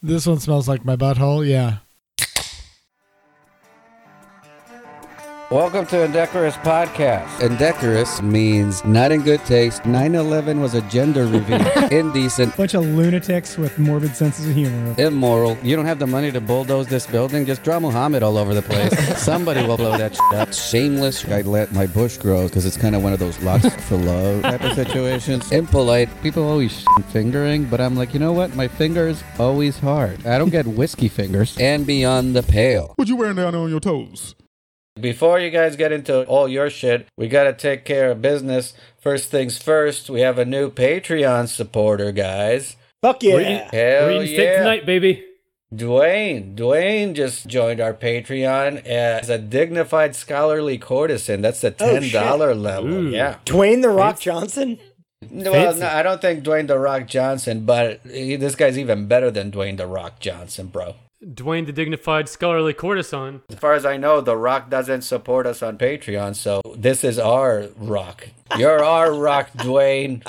This one smells like my butthole. Yeah. Welcome to Indecorous Podcast. Indecorous means not in good taste. 9 11 was a gender reveal. Indecent. Bunch of lunatics with morbid senses of humor. Immoral. You don't have the money to bulldoze this building? Just draw Muhammad all over the place. Somebody will blow that shit up. Shameless. I let my bush grow because it's kind of one of those lots for love type of situations. Impolite. People always shit fingering, but I'm like, you know what? My finger's always hard. I don't get whiskey fingers. And beyond the pale. What you wearing down on your toes? Before you guys get into all your shit, we gotta take care of business. First things first, we have a new Patreon supporter, guys. Fuck We're yeah. eating, Hell we're eating steak yeah. tonight, baby. Dwayne. Dwayne just joined our Patreon as a dignified scholarly courtesan. That's the Oh, $10 level. Ooh. Yeah. Dwayne the Rock Johnson? No, Well, no, I don't think Dwayne The Rock Johnson, but he, this guy's even better than Dwayne The Rock Johnson, bro. Dwayne the dignified scholarly courtesan. As far as I know, The Rock doesn't support us on Patreon, so this is our rock. You're our rock, Dwayne.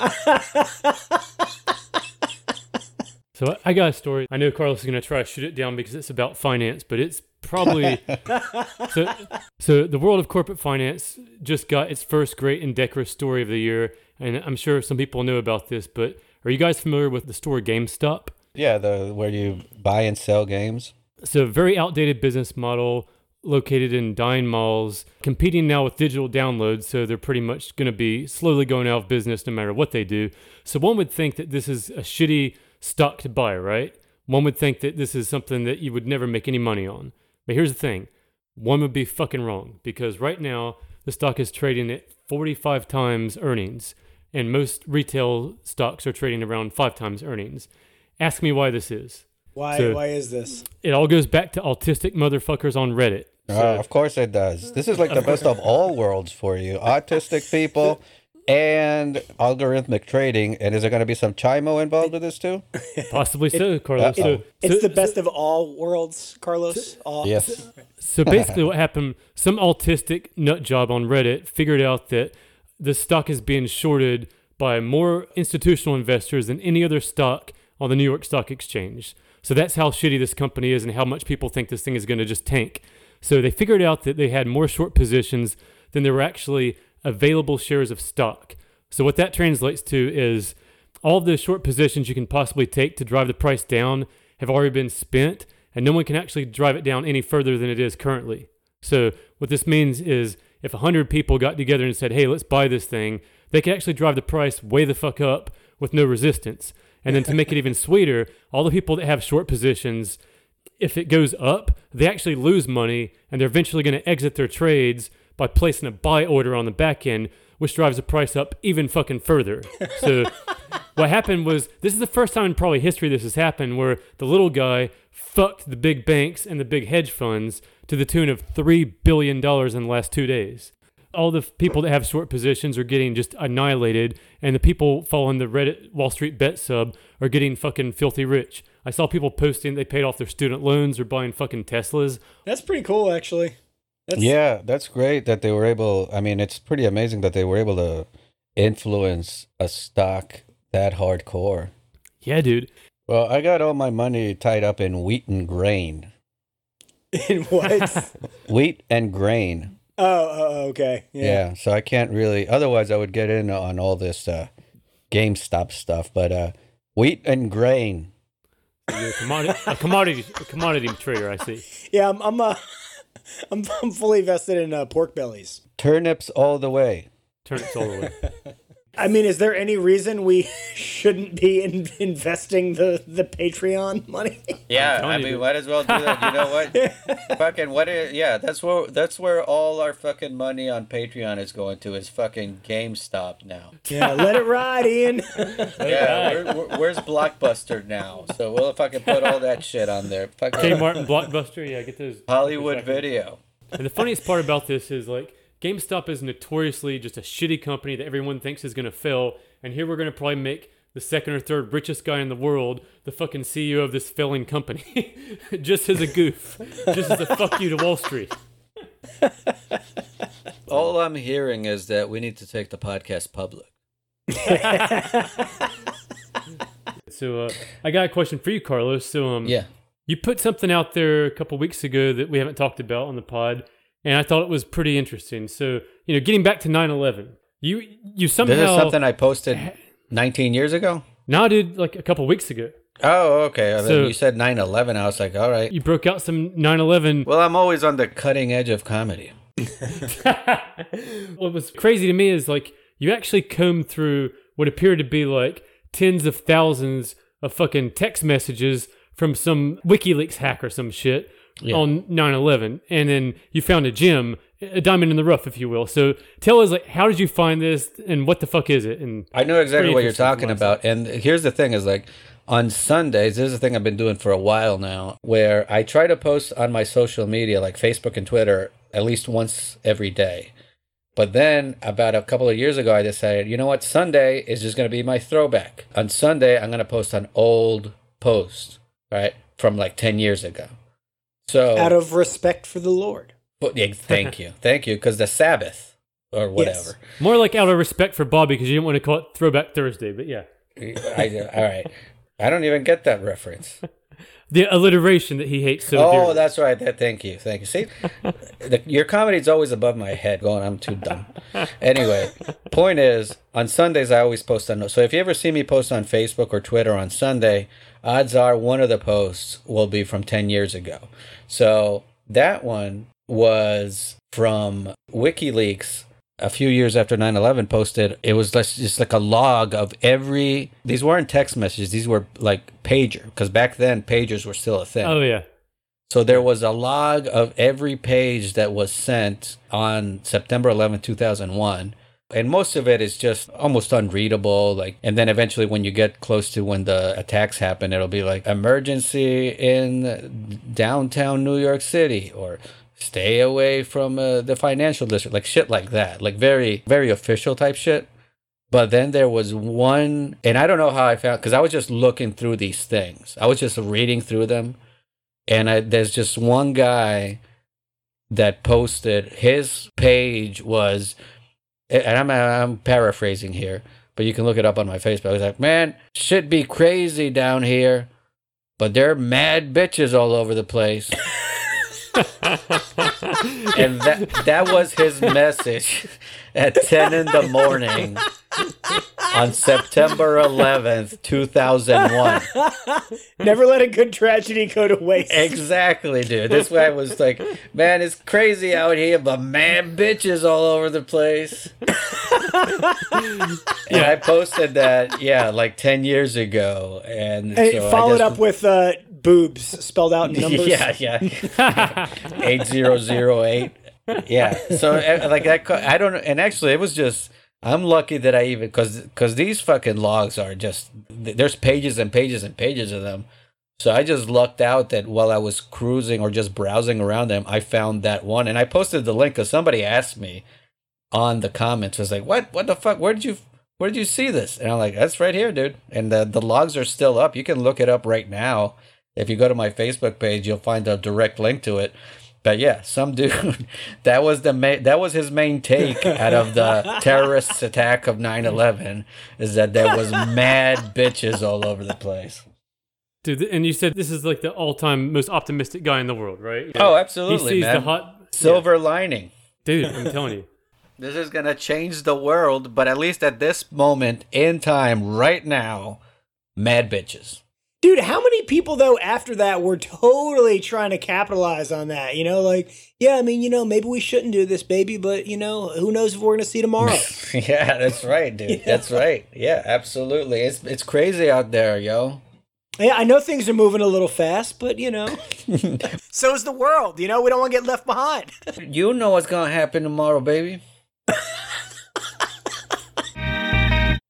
So I got a story. I know Carlos is going to try to shoot it down because it's about finance, but it's probably so. So the world of corporate finance just got its first great and decorous story of the year, and I'm sure some people know about this. But are you guys familiar with the store GameStop? Yeah, the where you buy and sell games. So very outdated business model located in dying malls, competing now with digital downloads. So they're pretty much going to be slowly going out of business no matter what they do. So one would think that this is a shitty stock to buy, right? One would think that this is something that you would never make any money on. But here's the thing one would be fucking wrong because right now the stock is trading at 45 times earnings, and most retail stocks are trading around five times earnings. Ask me why this is. Why So- why is this? It all goes back to autistic motherfuckers on Reddit. Uh, of course it does. This is like the best of all worlds for you. Autistic people and algorithmic trading. And is there going to be some Chimo involved with this too? Possibly so, Carlos. So, It's so- the best of all worlds, Carlos. All, Yes. So basically, what happened? Some autistic nut job on Reddit figured out that the stock is being shorted by more institutional investors than any other stock on the New York Stock Exchange. So that's how shitty this company is and how much people think this thing is going to just tank. So they figured out that they had more short positions than there were actually available shares of stock. So what that translates to is all of the short positions you can possibly take to drive the price down have already been spent, and no one can actually drive it down any further than it is currently. So what this means is if 100 people got together and said, hey, let's buy this thing, they could actually drive the price way the fuck up with no resistance. And then to make it even sweeter, all the people that have short positions, if it goes up, they actually lose money and they're eventually going to exit their trades by placing a buy order on the back end, which drives the price up even fucking further. So what happened was this is the first time in probably history this has happened where the little guy fucked the big banks and the big hedge funds to the tune of $3 billion in the last two days. All the people that have short positions are getting just annihilated, and the people following the Reddit Wall Street Bet sub are getting fucking filthy rich. I saw people posting they paid off their student loans or buying fucking Teslas. That's pretty cool actually. That's, Yeah, that's great that they were able. I mean, it's pretty amazing that they were able to influence a stock that hardcore. Yeah, dude. Well, I got all my money tied up in wheat and grain. In what? Wheat and grain. Oh, oh, okay. Yeah. Yeah. so I can't really. Otherwise, I would get in on all this uh, GameStop stuff. But uh, wheat and grain. You're a commodity, a commodity, a commodity trader. I see. Yeah, I'm I'm uh, I'm, I'm fully vested in uh, pork bellies. Turnips all the way. Turnips all the way. I mean, is there any reason we shouldn't be in, investing the, the Patreon money? Yeah, telling I mean, might as well do that. You know what? fucking what? Is, yeah, that's where that's where all our fucking money on Patreon is going to is fucking GameStop now. yeah, let it ride, Ian. Yeah, where, where- where's Blockbuster now? So we'll fucking put all that shit on there. Fucking Kmart and Blockbuster. Yeah, get those. Hollywood Exactly. Video. And the funniest part about this is like GameStop is notoriously just a shitty company that everyone thinks is going to fail. And here we're going to probably make the second or third richest guy in the world the fucking CEO of this failing company. just as a goof. just as a fuck you to Wall Street. All I'm hearing is that we need to take the podcast public. So uh, I got a question for you, Carlos. So um, Yeah. you put something out there a couple weeks ago that we haven't talked about on the pod, and I thought it was pretty interesting. So you know, getting back to 9/11, you you somehow This is something I posted 19 years ago. now, dude, like a couple weeks ago, Oh, okay. So- you said 9 11. I was like, all right. you broke out some 9/11 Well, I'm always on the cutting edge of comedy. what was crazy to me is like you actually combed through what appeared to be like tens of thousands of fucking text messages from some WikiLeaks hack or some shit Yeah. on 9/11, and then you found a gem, a diamond in the rough, if you will. So tell us like how did you find this, and what the fuck is it? And I know exactly what you're talking about. And here's the thing is like on Sundays, this is a thing I've been doing for a while now, where I try to post on my social media, like Facebook and Twitter, at least once every day. But then about a couple of years ago, I decided, you know what? Sunday is just going to be my throwback. On Sunday, I'm going to post an old post, right? From like 10 years ago. So, Out of respect for the Lord. Well, yeah, thank you. Thank you. Because the Sabbath or whatever. more like out of respect for Bobby because you didn't want to call it Throwback Thursday, but yeah, I, all right. I don't even get that reference. the alliteration that he hates so oh, dearly. that's right. That, thank you. Thank you. See, the, your comedy's always above my head going, I'm too dumb. Anyway, point is, on Sundays, I always post on. So if you ever see me post on Facebook or Twitter on Sunday, odds are one of the posts will be from 10 years ago. So that one was from WikiLeaks a few years after 9-11 posted it was just, just like a log of every these weren't text messages these were like pager because back then pagers were still a thing oh yeah. so there was a log of every page that was sent on September 11, 2001. And most of it is just almost unreadable. Like, and then eventually, when you get close to when the attacks happen, it'll be like emergency in downtown New York City or stay away from uh, the financial district, like shit like that, like very, very official type shit. But then there was one, and I don't know how I found, because I was just looking through these things. I was just reading through them and I, there's just one guy that posted his page was and I'm I'm paraphrasing here, but you can look it up on my Facebook. He's like, "Man, shit be crazy down here, but they're mad bitches all over the place." and that that was his message at 10 in the morning on September 11th, 2001. Never let a good tragedy go to waste. Exactly, dude. This guy was like, man, it's crazy out here, but man, bitches all over the place. and I posted that, yeah, like 10 years ago. And, And so I followed just- up with uh, boobs spelled out in numbers. Yeah, yeah. 8008. Yeah. So, eh, like, that, I don't know. And actually, it was just. I'm lucky that I even because because these fucking logs are just there's pages and pages and pages of them. So I just lucked out that while I was cruising or just browsing around them, I found that one and I posted the link because somebody asked me on the comments was like, "What? What the fuck? Where did you where did you see this?" And I'm like, "That's right here, dude." And the the logs are still up. You can look it up right now. If you go to my Facebook page, you'll find a direct link to it. But yeah, some dude that was the ma- that was his main take out of the terrorists attack of 9/11 is that there was mad bitches all over the place. Dude, and you said this is like the all-time most optimistic guy in the world, right? Oh, absolutely, He sees man. the hot Silver lining. Dude, I'm telling you. This is going to change the world, but at least at this moment in time right now, mad bitches. Dude, how many people though after that were totally trying to capitalize on that? You know, like, yeah, I mean, you know, maybe we shouldn't do this, baby, but you know, who knows if we're gonna see tomorrow? yeah, that's right, dude. That's right. Yeah, absolutely. It's it's crazy out there, yo. yeah, I know things are moving a little fast, but you know, so is the world. You know, we don't want to get left behind. You know what's gonna happen tomorrow, baby.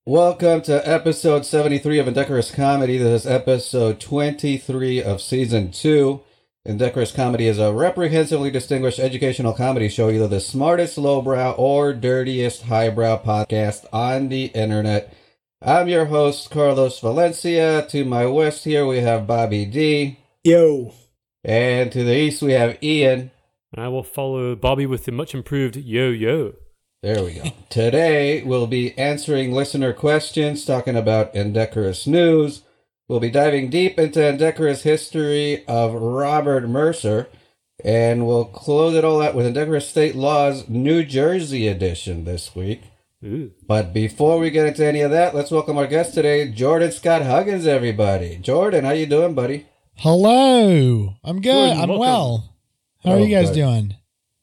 Welcome to episode 73 of Indecorous Comedy. This is episode 23 of season 2. Indecorous Comedy is a reprehensibly distinguished educational comedy show, either the smartest lowbrow or dirtiest highbrow podcast on the internet. I'm your host, Carlos Valencia. To my west here, we have Bobby D. Yo, And to the east, we have Ian. And I will follow Bobby with the much improved yo yo. There we go. Today we'll be answering listener questions, talking about indecorous news, We'll be diving deep into Indecorous history of Robert Mercer, and we'll close it all out with Indecorous State Laws New Jersey edition this week. Ooh. But before we get into any of that, let's welcome our guest today, Jordan Scott Huggins, everybody. Jordan, how you doing, buddy? Hello. I'm good. Jordan, I'm welcome. well. How are Oh, you guys good. doing?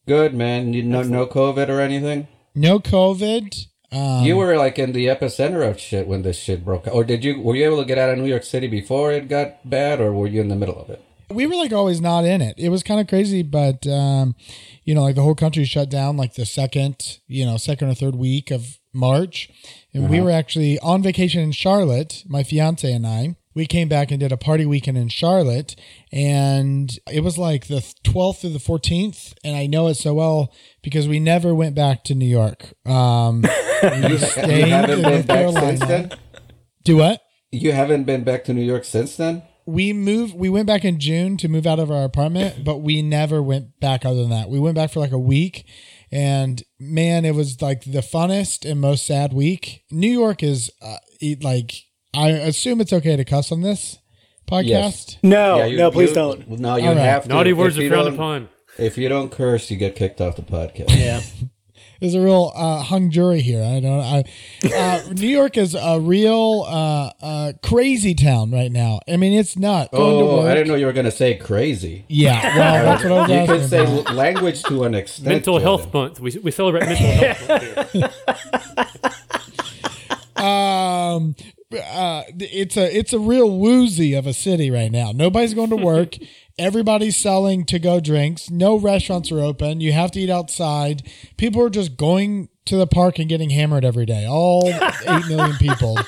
Good, man. You no, no COVID or anything? No COVID. Um, you were like in the epicenter of shit when this shit broke out. Or did you were you able to get out of New York City before it got bad or were you in the middle of it? we were like always not in it. It was kind of crazy, but um, you know, like the whole country shut down like the second, you know, second or third week of March, and we were actually on vacation in Charlotte. My fiance and I. We came back and did a party weekend in Charlotte, and it was like the 12th through the 14th. And I know it so well because we never went back to New York. Um, we You haven't in been back since then? Do what? You haven't been back to New York since then? we moved we went back in june to move out of our apartment but we never went back other than that we went back for like a week and man it was like the funnest and most sad week new york is uh, like i assume it's okay to cuss on this podcast Yes. No, Yeah, you- no, please you- don't. No, you All right. have to. Naughty If words are you frowned upon. If you don't curse, you get kicked off the podcast. Yeah. there's a real uh, hung jury here i don't I, uh, new york is a real uh, uh, crazy town right now i mean it's not going to Oh, work I didn't know you were going to say crazy. yeah well that's what i was You could say about. language to an extent. Mental Jordan. Health Month. We, we celebrate Mental Health Month here. um uh it's a it's a real woozy of a city right now. Nobody's going to work. Everybody's selling to go drinks. No restaurants are open. You have to eat outside. People are just going to the park and getting hammered every day. All 8 million people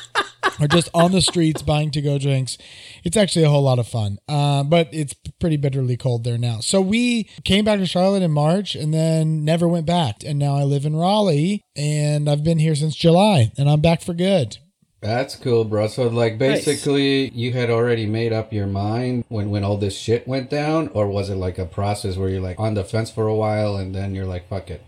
are just on the streets buying to go drinks. It's actually a whole lot of fun. Uh, but it's pretty bitterly cold there now. So we came back to charlotte in march and then never went back. And now i live in raleigh and i've been here since july and i'm back for good That's cool, bro. So, like, basically, you had already made up your mind when when all this shit went down, or was it like a process where you're like on the fence for a while and then you're like, fuck it.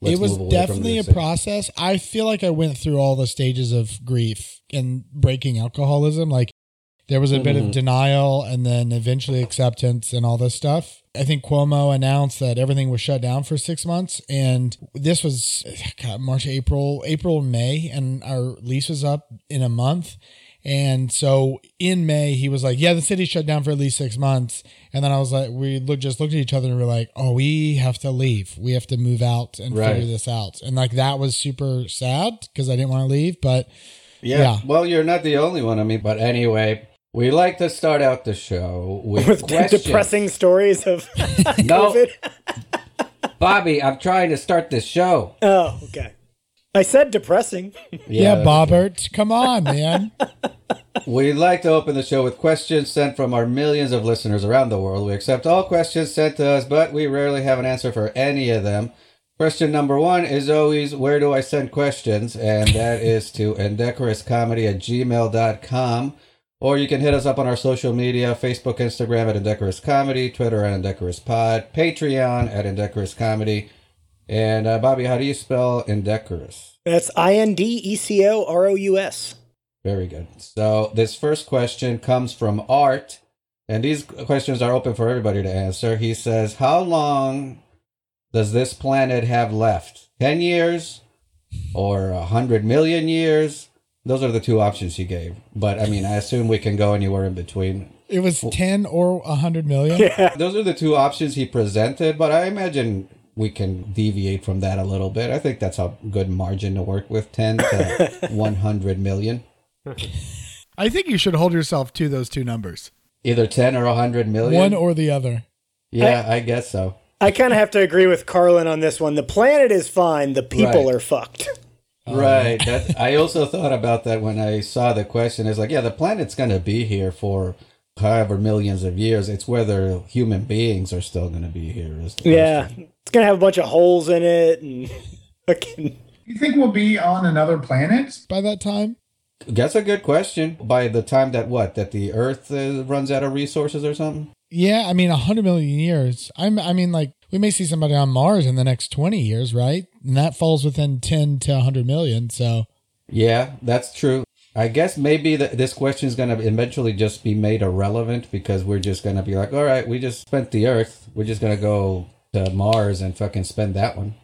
Let's it was move away from definitely a process. I feel like I went through all the stages of grief and breaking alcoholism. Like there was a bit of Mhm. denial and then eventually acceptance and all this stuff. I think Cuomo announced that everything was shut down for six months, and this was God, March, April, April, May, and our lease was up in a month. And so in May, he was like, "Yeah, the city shut down for at least six months." And then I was like, we look, just looked at each other and we are like, "Oh, we have to leave. We have to move out and Right. figure this out." And like that was super sad because I didn't want to leave, but Yeah. Yeah. Well, you're not the only one. I mean, but anyway, we like to start out the show with, With questions. depressing stories of No, COVID. Bobby, I'm trying to start this show. Oh, okay. I said depressing. yeah, that's- Bobbert, come on, man. We'd like to open the show with questions sent from our millions of listeners around the world. We accept all questions sent to us, but we rarely have an answer for any of them. Question number one is always, where do I send questions? And that is to indecorouscomedy at gmail.com. Or you can hit us up on our social media, Facebook, Instagram at Indecorous Comedy, Twitter at Indecorous Pod, Patreon at Indecorous Comedy. And uh, Bobby, how do you spell Indecorous? That's I N D E C O R O U S. Very good. So this first question comes from Art, and these questions are open for everybody to answer. He says, "How long does this planet have left? Ten years, or a hundred million years?" Those are the two options he gave. But I mean, I assume we can go anywhere in between. It was ten or a hundred million. Those are the two options he presented, but I imagine we can deviate from that a little bit. I think that's a good margin to work with 10 to 100 million. I think you should hold yourself to those two numbers. Either 10 or 100 million. One or the other. yeah, I guess so. I kind of have to agree with Carlin on this one. The planet is fine. The people Right. are fucked. Right. That I also thought about that when I saw the question. It's like, yeah, the planet's going to be here for however millions of years. It's whether human beings are still going to be here. Is the Yeah, question. it's gonna have a bunch of holes in it and fucking. You think we'll be on another planet? By that time, That's a good question. By the time that what that the Earth uh, runs out of resources or something. yeah, I mean, a hundred million years. I'm, I mean, like we may see somebody on Mars in the next twenty years, right? And that falls within ten to a hundred million. So Yeah, that's true. I guess maybe the, this question is going to eventually just be made irrelevant because we're just going to be like, all right, we just spent the Earth. We're just going to go to Mars and fucking spend that one.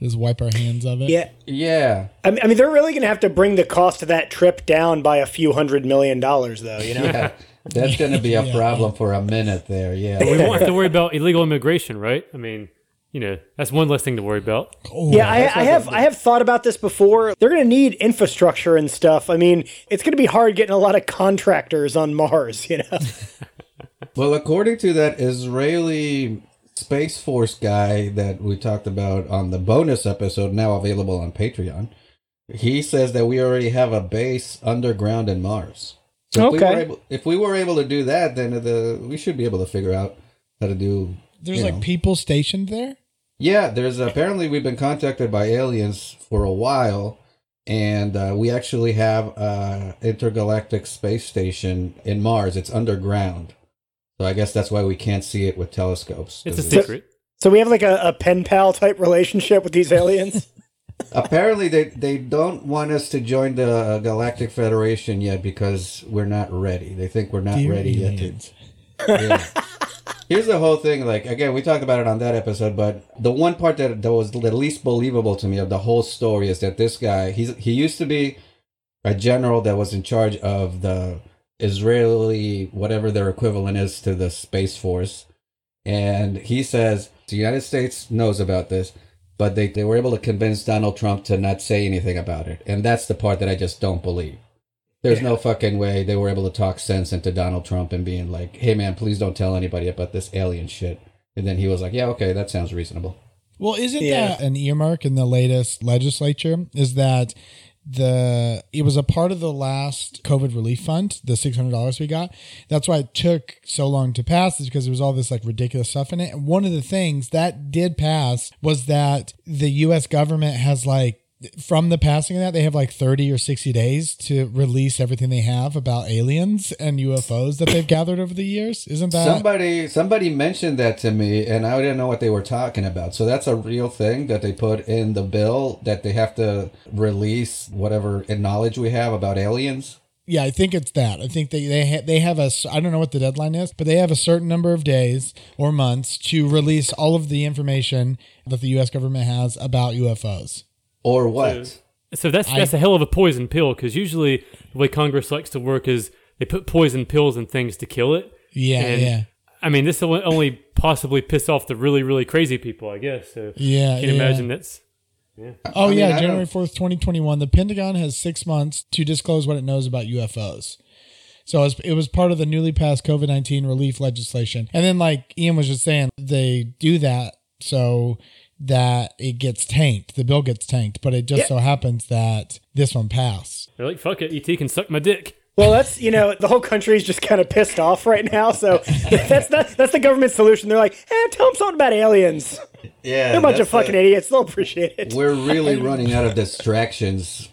Just wipe our hands of it. Yeah. Yeah. I mean, I mean, they're really going to have to bring the cost of that trip down by a few hundred million dollars, though. You know, Yeah. That's going to be a Yeah. problem for a minute there. Yeah. We won't have to worry about illegal immigration, right? I mean, you know, that's one less thing to worry about. Oh, yeah. I, I have I have thought about this before. They're going to need infrastructure and stuff. I mean, it's going to be hard getting a lot of contractors on Mars. You know, Well, according to that Israeli Space Force guy that we talked about on the bonus episode, now available on Patreon, he says that we already have a base underground in Mars. So if, we Okay. were able, if we were able to do that, then the we should be able to figure out how to do. There's you like know. people stationed there. Yeah, there's apparently we've been contacted by aliens for a while, and uh, we actually have a intergalactic space station in Mars. It's underground, so I guess that's why we can't see it with telescopes. It's a 'Cause secret. so we have like a, a pen pal type relationship with these aliens. Apparently, they they don't want us to join the Galactic Federation yet because we're not ready. They think we're not Dear ready yet. To, yeah. Here's the whole thing. Like again, we talked about it on that episode, but the one part that, that was the least believable to me of the whole story is that this guy he's he used to be a general that was in charge of the Israeli whatever their equivalent is to the space force, and he says the United States knows about this, but they they were able to convince Donald Trump to not say anything about it, and that's the part that I just don't believe. There's no fucking way they were able to talk sense into Donald Trump and being like, "Hey man, please don't tell anybody about this alien shit." And then he was like, "Yeah, okay, that sounds reasonable." Well, isn't Yeah. that an earmark in the latest legislature? Is that the it was a part of the last COVID relief fund, the six hundred dollars we got. That's why it took so long to pass, is because there was all this like ridiculous stuff in it. And one of the things that did pass was that the U.S. government has like from the passing of that, they have like 30 or 60 days to release everything they have about aliens and UFOs that they've gathered over the years. Isn't that Somebody somebody mentioned that to me, and I didn't know what they were talking about. So that's a real thing that they put in the bill that they have to release whatever knowledge we have about aliens. Yeah, I think it's that. I think they they ha- they have a I don't know what the deadline is, but they have a certain number of days or months to release all of the information that the U.S. government has about UFOs. Or what? So that's that's a hell of a poison pill because usually the way Congress likes to work is they put poison pills and things to kill it. Yeah, And, yeah, I mean, this will only possibly piss off the really really crazy people, I guess. So yeah. you can yeah. imagine that's Yeah. Oh I mean, yeah, don't- January fourth, twenty twenty one. The Pentagon has six months to disclose what it knows about UFOs. So it was part of the newly passed COVID nineteen relief legislation, and then like Ian was just saying, they do that so that it gets tanked. The bill gets tanked, but it just so happens that this one passed. they're like, fuck it, ET can suck my dick. Well, that's you know the whole country's just kind of pissed off right now. So that's that, that's the government solution. They're like, eh, tell them something about aliens. Yeah, They're a bunch of fucking it. idiots. They'll appreciate it. We're really running out of distractions.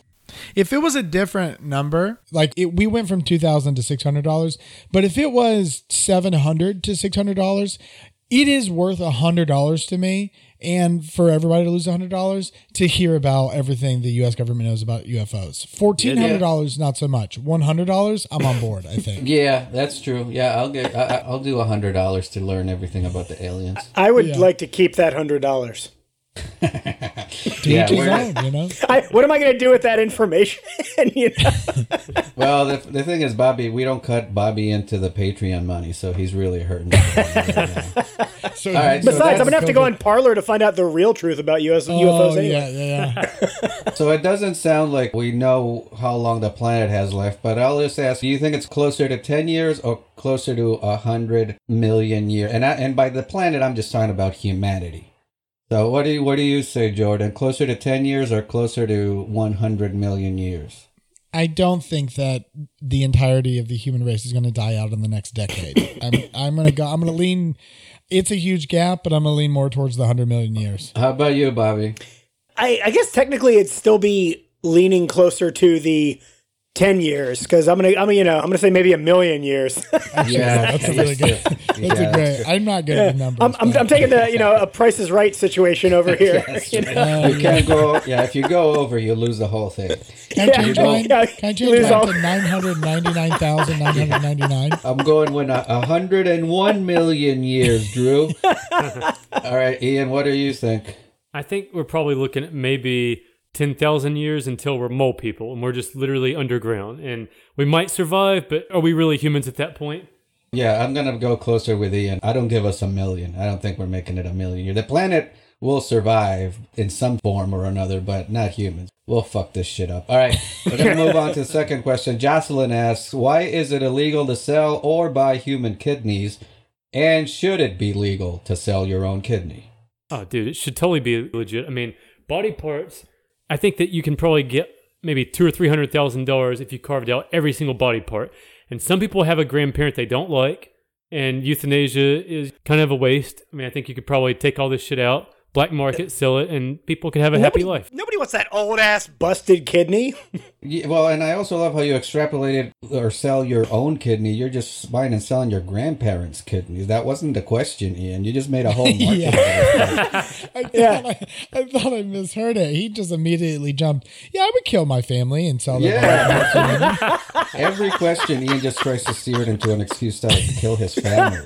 If it was a different number, like it, we went from two thousand to six hundred dollars, but if it was seven hundred to six hundred dollars, it is worth a hundred dollars to me, and for everybody to lose a hundred dollars to hear about everything the U.S. government knows about UFOs. Fourteen hundred dollars, not so much. One hundred dollars, I'm on board. I think. Yeah, that's true. Yeah, I'll get. I, I- I'll do a hundred dollars to learn everything about the aliens. I would Yeah. like to keep that hundred dollars. To Yeah, each own, you know. I, what am I going to do with that information? you know? Well, the, the thing is, Bobby, we don't cut Bobby into the Patreon money, so he's really hurting. right. So, All right, Besides, that's I'm gonna have to go on Parler to find out the real truth about US, Oh, UFOs. Anyway. yeah, yeah, yeah. So it doesn't sound like we know how long the planet has left, but I'll just ask: Do you think it's closer to ten years or closer to a hundred million years? And I, and by the planet, I'm just talking about humanity. So what do you, what do you say, Jordan? Closer to ten years or closer to one hundred million years? I don't think that the entirety of the human race is going to die out in the next decade. I'm, I'm going to go. I'm going to lean. It's a huge gap, but I'm going to lean more towards the hundred million years. How about you, Bobby? I, I guess technically it'd still be leaning closer to the ten years because I'm gonna I'm you know I'm gonna say maybe a million years. Yeah, That's a really good. That's Yeah, a great. I'm not good at the numbers. I'm, I'm, I'm taking the you know a Price is Right situation over here. you know? Uh, you can't go. Yeah, if you go over, you lose the whole thing. Can I change Yeah, mine? yeah, Can I you change lose mine all- to nine hundred ninety nine thousand nine hundred ninety nine? I'm going with a a hundred and one million years, Drew. All right, Ian, what do you think? I think we're probably looking at maybe 10,000 years until we're mole people and we're just literally underground. And we might survive, but are we really humans at that point? Yeah, I'm gonna go closer with Ian. I don't give us a million. I don't think we're making it a million years. The planet will survive in some form or another, but not humans. We'll fuck this shit up. All right, we're gonna move on to the second question. Jocelyn asks, "Why is it illegal to sell or buy human kidneys, and should it be legal to sell your own kidney?" Oh, dude, it should totally be legit. I mean, body parts, I think that you can probably get maybe two or three hundred thousand dollars if you carved out every single body part. And some people have a grandparent they don't like, and euthanasia is kind of a waste. I mean, I think you could probably take all this shit out, black market, sell it, and people can have a happy life. Nobody wants that old ass busted kidney. Yeah, well, and I also love how you extrapolated or sell your own kidney. You're just buying and selling your grandparents' kidneys. That wasn't the question, Ian. You just made a whole market. Yeah. of. I thought, Yeah. I, I thought I misheard it. He just immediately jumped. Yeah, I would kill my family and sell them. Yeah. Every question, Ian just tries to steer it into an excuse to kill his family.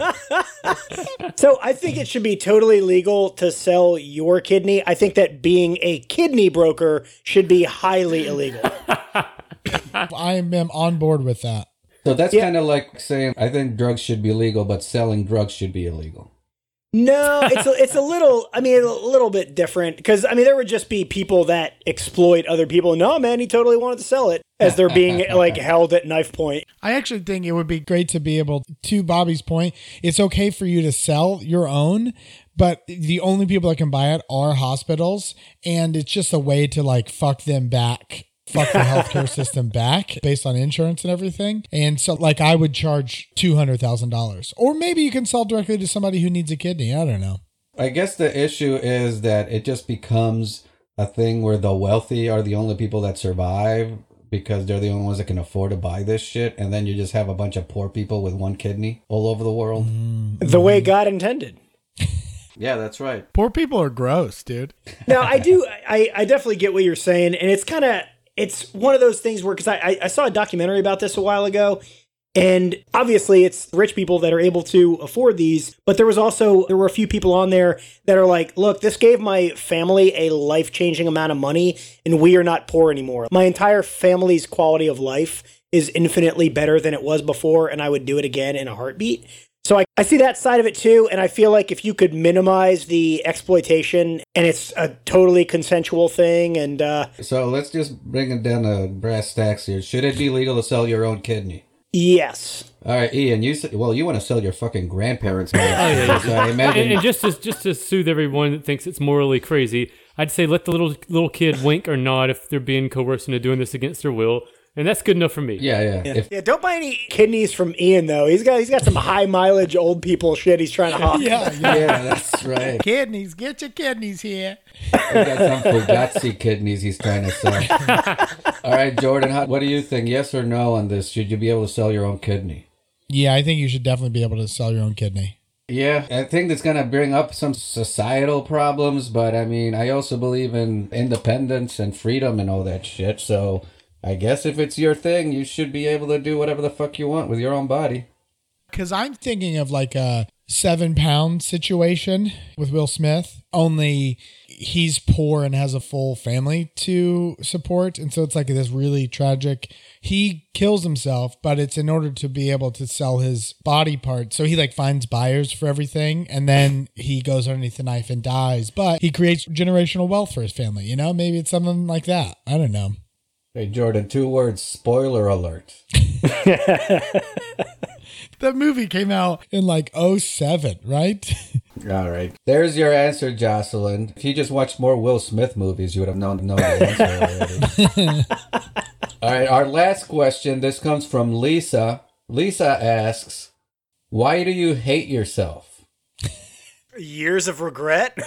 So I think it should be totally legal to sell your kidney. I think that being a kidney broker should be highly illegal. I am on board with that. So that's Yeah. kind of like saying I think drugs should be legal, but selling drugs should be illegal. No, it's a, it's a little. I mean, a little bit different because I mean there would just be people that exploit other people. No, man, he totally wanted to sell it as they're being like held at knife point. I actually think it would be great to be able to Bobby's point. It's okay for you to sell your own, but the only people that can buy it are hospitals, and it's just a way to like fuck them back. Fuck the healthcare system back based on insurance and everything. And so, like, I would charge $200,000. Or maybe you can sell directly to somebody who needs a kidney. I don't know. I guess the issue is that it just becomes a thing where the wealthy are the only people that survive because they're the only ones that can afford to buy this shit. And then you just have a bunch of poor people with one kidney all over the world. Mm-hmm. The way God intended. Yeah, that's right. Poor people are gross, dude. Now I do. I I definitely get what you're saying, and it's kind of it's one of those things where because I, I I saw a documentary about this a while ago. And obviously, it's rich people that are able to afford these. But there was also, there were a few people on there that are like, look, this gave my family a life changing amount of money, and we are not poor anymore. My entire family's quality of life is infinitely better than it was before, and I would do it again in a heartbeat. So I, I see that side of it too, and I feel like if you could minimize the exploitation and it's a totally consensual thing, and uh, So let's just bring it down to brass tacks here. Should it be legal to sell your own kidney? Yes, All right, Ian. You said, well, you want to sell your fucking grandparents' kidney. Oh, yeah, yeah. So I imagine. And, and just to just to soothe everyone that thinks it's morally crazy, I'd say let the little little kid wink or nod if they're being coerced into doing this against their will, and that's good enough for me. yeah, yeah. If yeah. Don't buy any kidneys from Ian though. He's got he's got some high mileage old people shit he's trying to hawk. Yeah, yeah. yeah, that's right. Kidneys, get your kidneys here. We got some Fugazi kidneys he's trying to sell. All right, Jordan, how, what do you think? Yes or no on this? Should you be able to sell your own kidney? Yeah, I think you should definitely be able to sell your own kidney. Yeah, I think that's going to bring up some societal problems, but I mean, I also believe in independence and freedom and all that shit. So I guess if it's your thing, you should be able to do whatever the fuck you want with your own body. Because I'm thinking of like a seven pound situation with Will Smith, only he's poor and has a full family to support. And so it's like this really tragic. He kills himself, but it's in order to be able to sell his body parts. So he like finds buyers for everything and then he goes underneath the knife and dies. But he creates generational wealth for his family. You know, maybe it's something like that. I don't know. Hey, Jordan, two words spoiler alert. That movie came out in like 07, right? All right. There's your answer, Jocelyn. If you just watched more Will Smith movies, you would have known, known the answer already. All right. Our last question. This comes from Lisa. Lisa asks, "Why do you hate yourself?" Years of regret.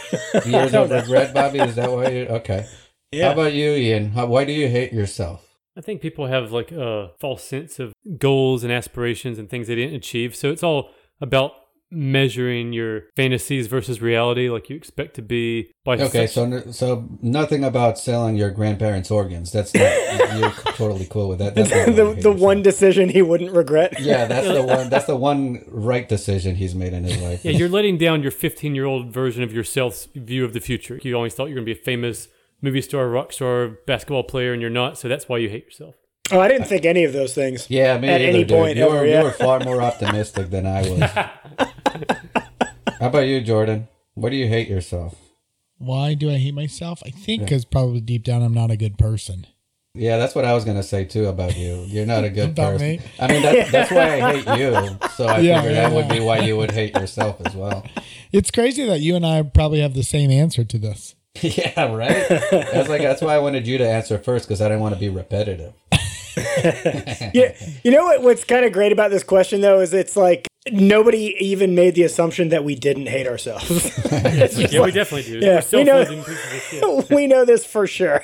Years of regret, Bobby. Is that why? You, okay. Yeah. How about you, Ian? How, why do you hate yourself? I think people have like a false sense of goals and aspirations and things they didn't achieve. So it's all about measuring your fantasies versus reality, like you expect to be by Okay, such- so n- so nothing about selling your grandparents' organs. That's not you're totally cool with that. That's not the what you hate the one decision he wouldn't regret. Yeah, that's the one. That's the one right decision he's made in his life. Yeah, you're letting down your 15 year old version of yourself's view of the future. You always thought you were going to be a famous movie star, rock star, basketball player, and you're not. So that's why you hate yourself. Oh, I didn't think any of those things. Yeah, me At either, any dude. point you, ever, were, yeah. you were far more optimistic than I was. How about you, Jordan? What do you hate yourself? Why do I hate myself? I think because probably deep down I'm not a good person. Yeah, that's what I was gonna say too about you. You're not a good About person. me? I mean, that, that's why I hate you. So I Yeah, figured yeah, that would be why you would hate yourself as well. It's crazy that you and I probably have the same answer to this. yeah, right. I was like, that's why I wanted you to answer first because I didn't want to be repetitive. Yeah, you know what? What's kind of great about this question though is it's like nobody even made the assumption that we didn't hate ourselves. It's just Yeah, we definitely do. Yeah, We're we know- self-loathing pieces of shit. we know this for sure.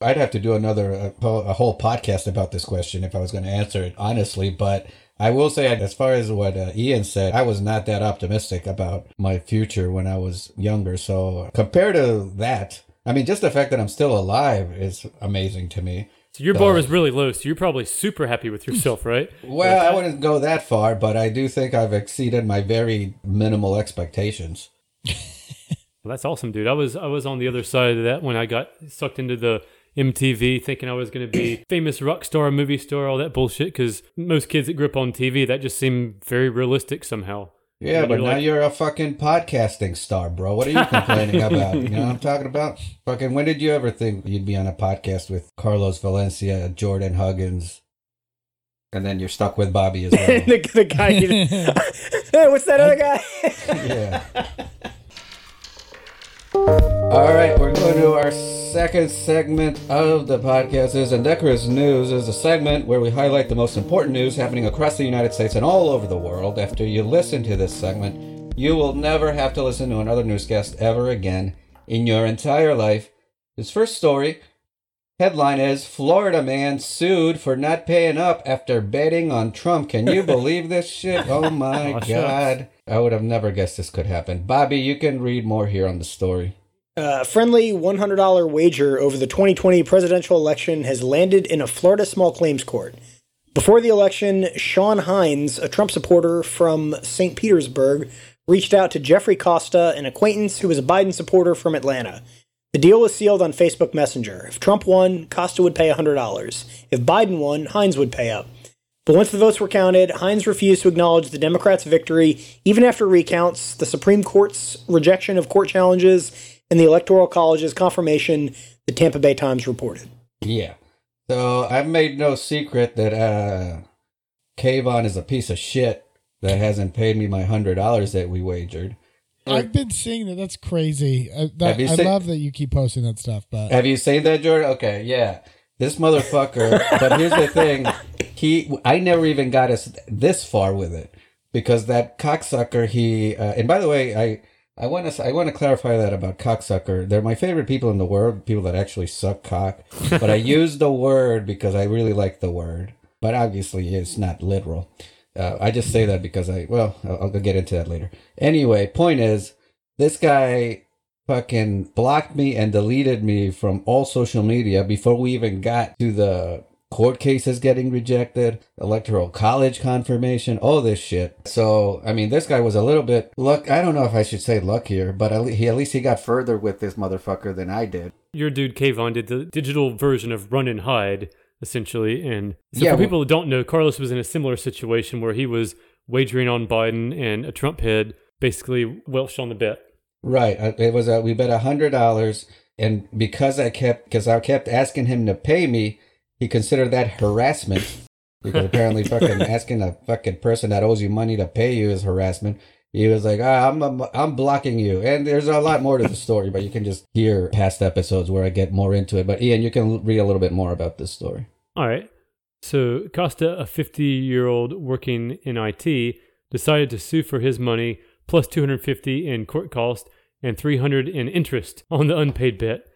I'd have to do another uh, po- a whole podcast about this question if I was going to answer it honestly. But I will say, as far as what uh, Ian said, I was not that optimistic about my future when I was younger. So compared to that, I mean, just the fact that I'm still alive is amazing to me. So your bar was really low. So you're probably super happy with yourself, right? Well, I wouldn't go that far, but I do think I've exceeded my very minimal expectations. Well, that's awesome, dude. I was I was on the other side of that when I got sucked into the MTV, thinking I was going to be famous rock star, movie star, all that bullshit. Because most kids that grew up on TV, that just seemed very realistic somehow. Yeah, And but you're now like- you're a fucking podcasting star, bro. What are you complaining about? You know what I'm talking about? Fucking when did you ever think you'd be on a podcast with Carlos Valencia, Jordan Huggins, and then you're stuck with Bobby as well? the, the guy. hey, what's that other guy? yeah. All right, we're going to our second segment of the podcast. Is Indecorous News is a segment where we highlight the most important news happening across the United States and all over the world. After you listen to this segment, you will never have to listen to another newscast ever again in your entire life. This first story headline is Florida man sued for not paying up after betting on Trump. Can you believe this shit? Oh my oh, shucks. god. I would have never guessed this could happen. Bobby, you can read more here on the story. A friendly $100 wager over the 2020 presidential election has landed in a Florida small claims court. Before the election, Sean Hines, a Trump supporter from St. Petersburg, reached out to Jeffrey Costa, an acquaintance who was a Biden supporter from Atlanta. The deal was sealed on Facebook Messenger. If Trump won, Costa would pay $100. If Biden won, Hines would pay up. But once the votes were counted, Hines refused to acknowledge the Democrats' victory, even after recounts, the Supreme Court's rejection of court challenges, and the Electoral College's confirmation, the Tampa Bay Times reported. Yeah. So I've made no secret that uh Kayvon is a piece of shit that hasn't paid me my hundred dollars that we wagered. I've been seeing that. That's crazy. I, that, I seen- love that you keep posting that stuff. But Have you seen that, Jordan? Okay, yeah. This motherfucker. but here's the thing: he, I never even got us this far with it because that cocksucker. He, uh, and by the way, I, I want to, I want to clarify that about cocksucker. They're my favorite people in the world, people that actually suck cock. But I use the word because I really like the word. But obviously, it's not literal. Uh, I just say that because I, well, I'll, I'll get into that later. Anyway, point is, this guy fucking blocked me and deleted me from all social media before we even got to the court cases getting rejected, electoral college confirmation, all this shit. So, I mean, this guy was a little bit luck. I don't know if I should say luckier, but at, le- he, at least he got further with this motherfucker than I did. Your dude Kayvon did the digital version of Run and Hide, essentially. And so Yeah, for well- people who don't know, Carlos was in a similar situation where he was wagering on Biden and a Trump head basically welched on the bet. Right. uh, It was a, we bet a hundred dollars, and because I kept because I kept asking him to pay me, he considered that harassment. Because apparently, fucking asking a fucking person that owes you money to pay you is harassment. He was like, ah, I'm, I'm I'm blocking you, and there's a lot more to the story, but you can just hear past episodes where I get more into it. But Ian, you can read a little bit more about this story. All right. So Costa, a 50 year old working in IT, decided to sue for his money plus 250 in court cost and 300 in interest on the unpaid bet.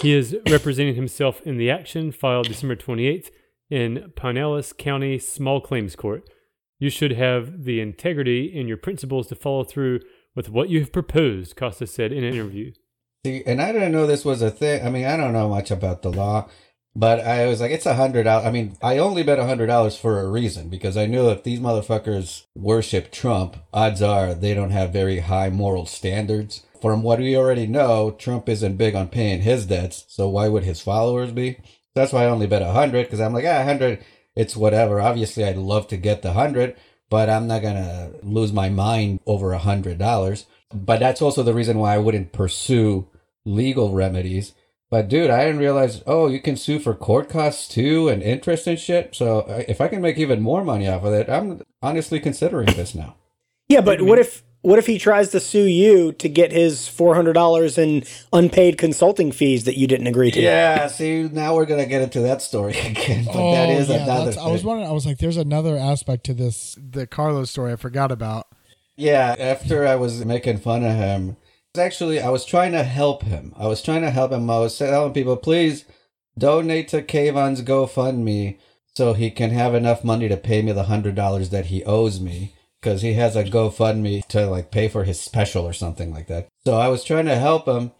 He is representing himself in the action filed December 28th in Pinellas County Small Claims Court. You should have the integrity and your principles to follow through with what you have proposed, Costa said in an interview. See, and I didn't know this was a thing. I mean, I don't know much about the law, but I was like, it's a hundred dollars. I mean, I only bet a hundred dollars for a reason because I knew if these motherfuckers worship Trump, odds are they don't have very high moral standards. From what we already know, Trump isn't big on paying his debts, so why would his followers be? That's why I only bet a hundred because I'm like, ah, hundred, it's whatever. Obviously, I'd love to get the hundred, but I'm not gonna lose my mind over a hundred dollars. But that's also the reason why I wouldn't pursue legal remedies. But dude, I didn't realize. Oh, you can sue for court costs too and interest and shit. So if I can make even more money off of it, I'm honestly considering this now. Yeah, but what if what if he tries to sue you to get his four hundred dollars in unpaid consulting fees that you didn't agree to? Yeah, see, now we're gonna get into that story again. But that Oh, is yeah, another. that's- I was wondering. I was like, "There's another aspect to this." The Carlos story I forgot about. Yeah, after I was making fun of him, actually, I was trying to help him. I was trying to help him. I was telling people, please donate to Kayvon's GoFundMe so he can have enough money to pay me the hundred dollars that he owes me because he has a GoFundMe to like pay for his special or something like that. So I was trying to help him.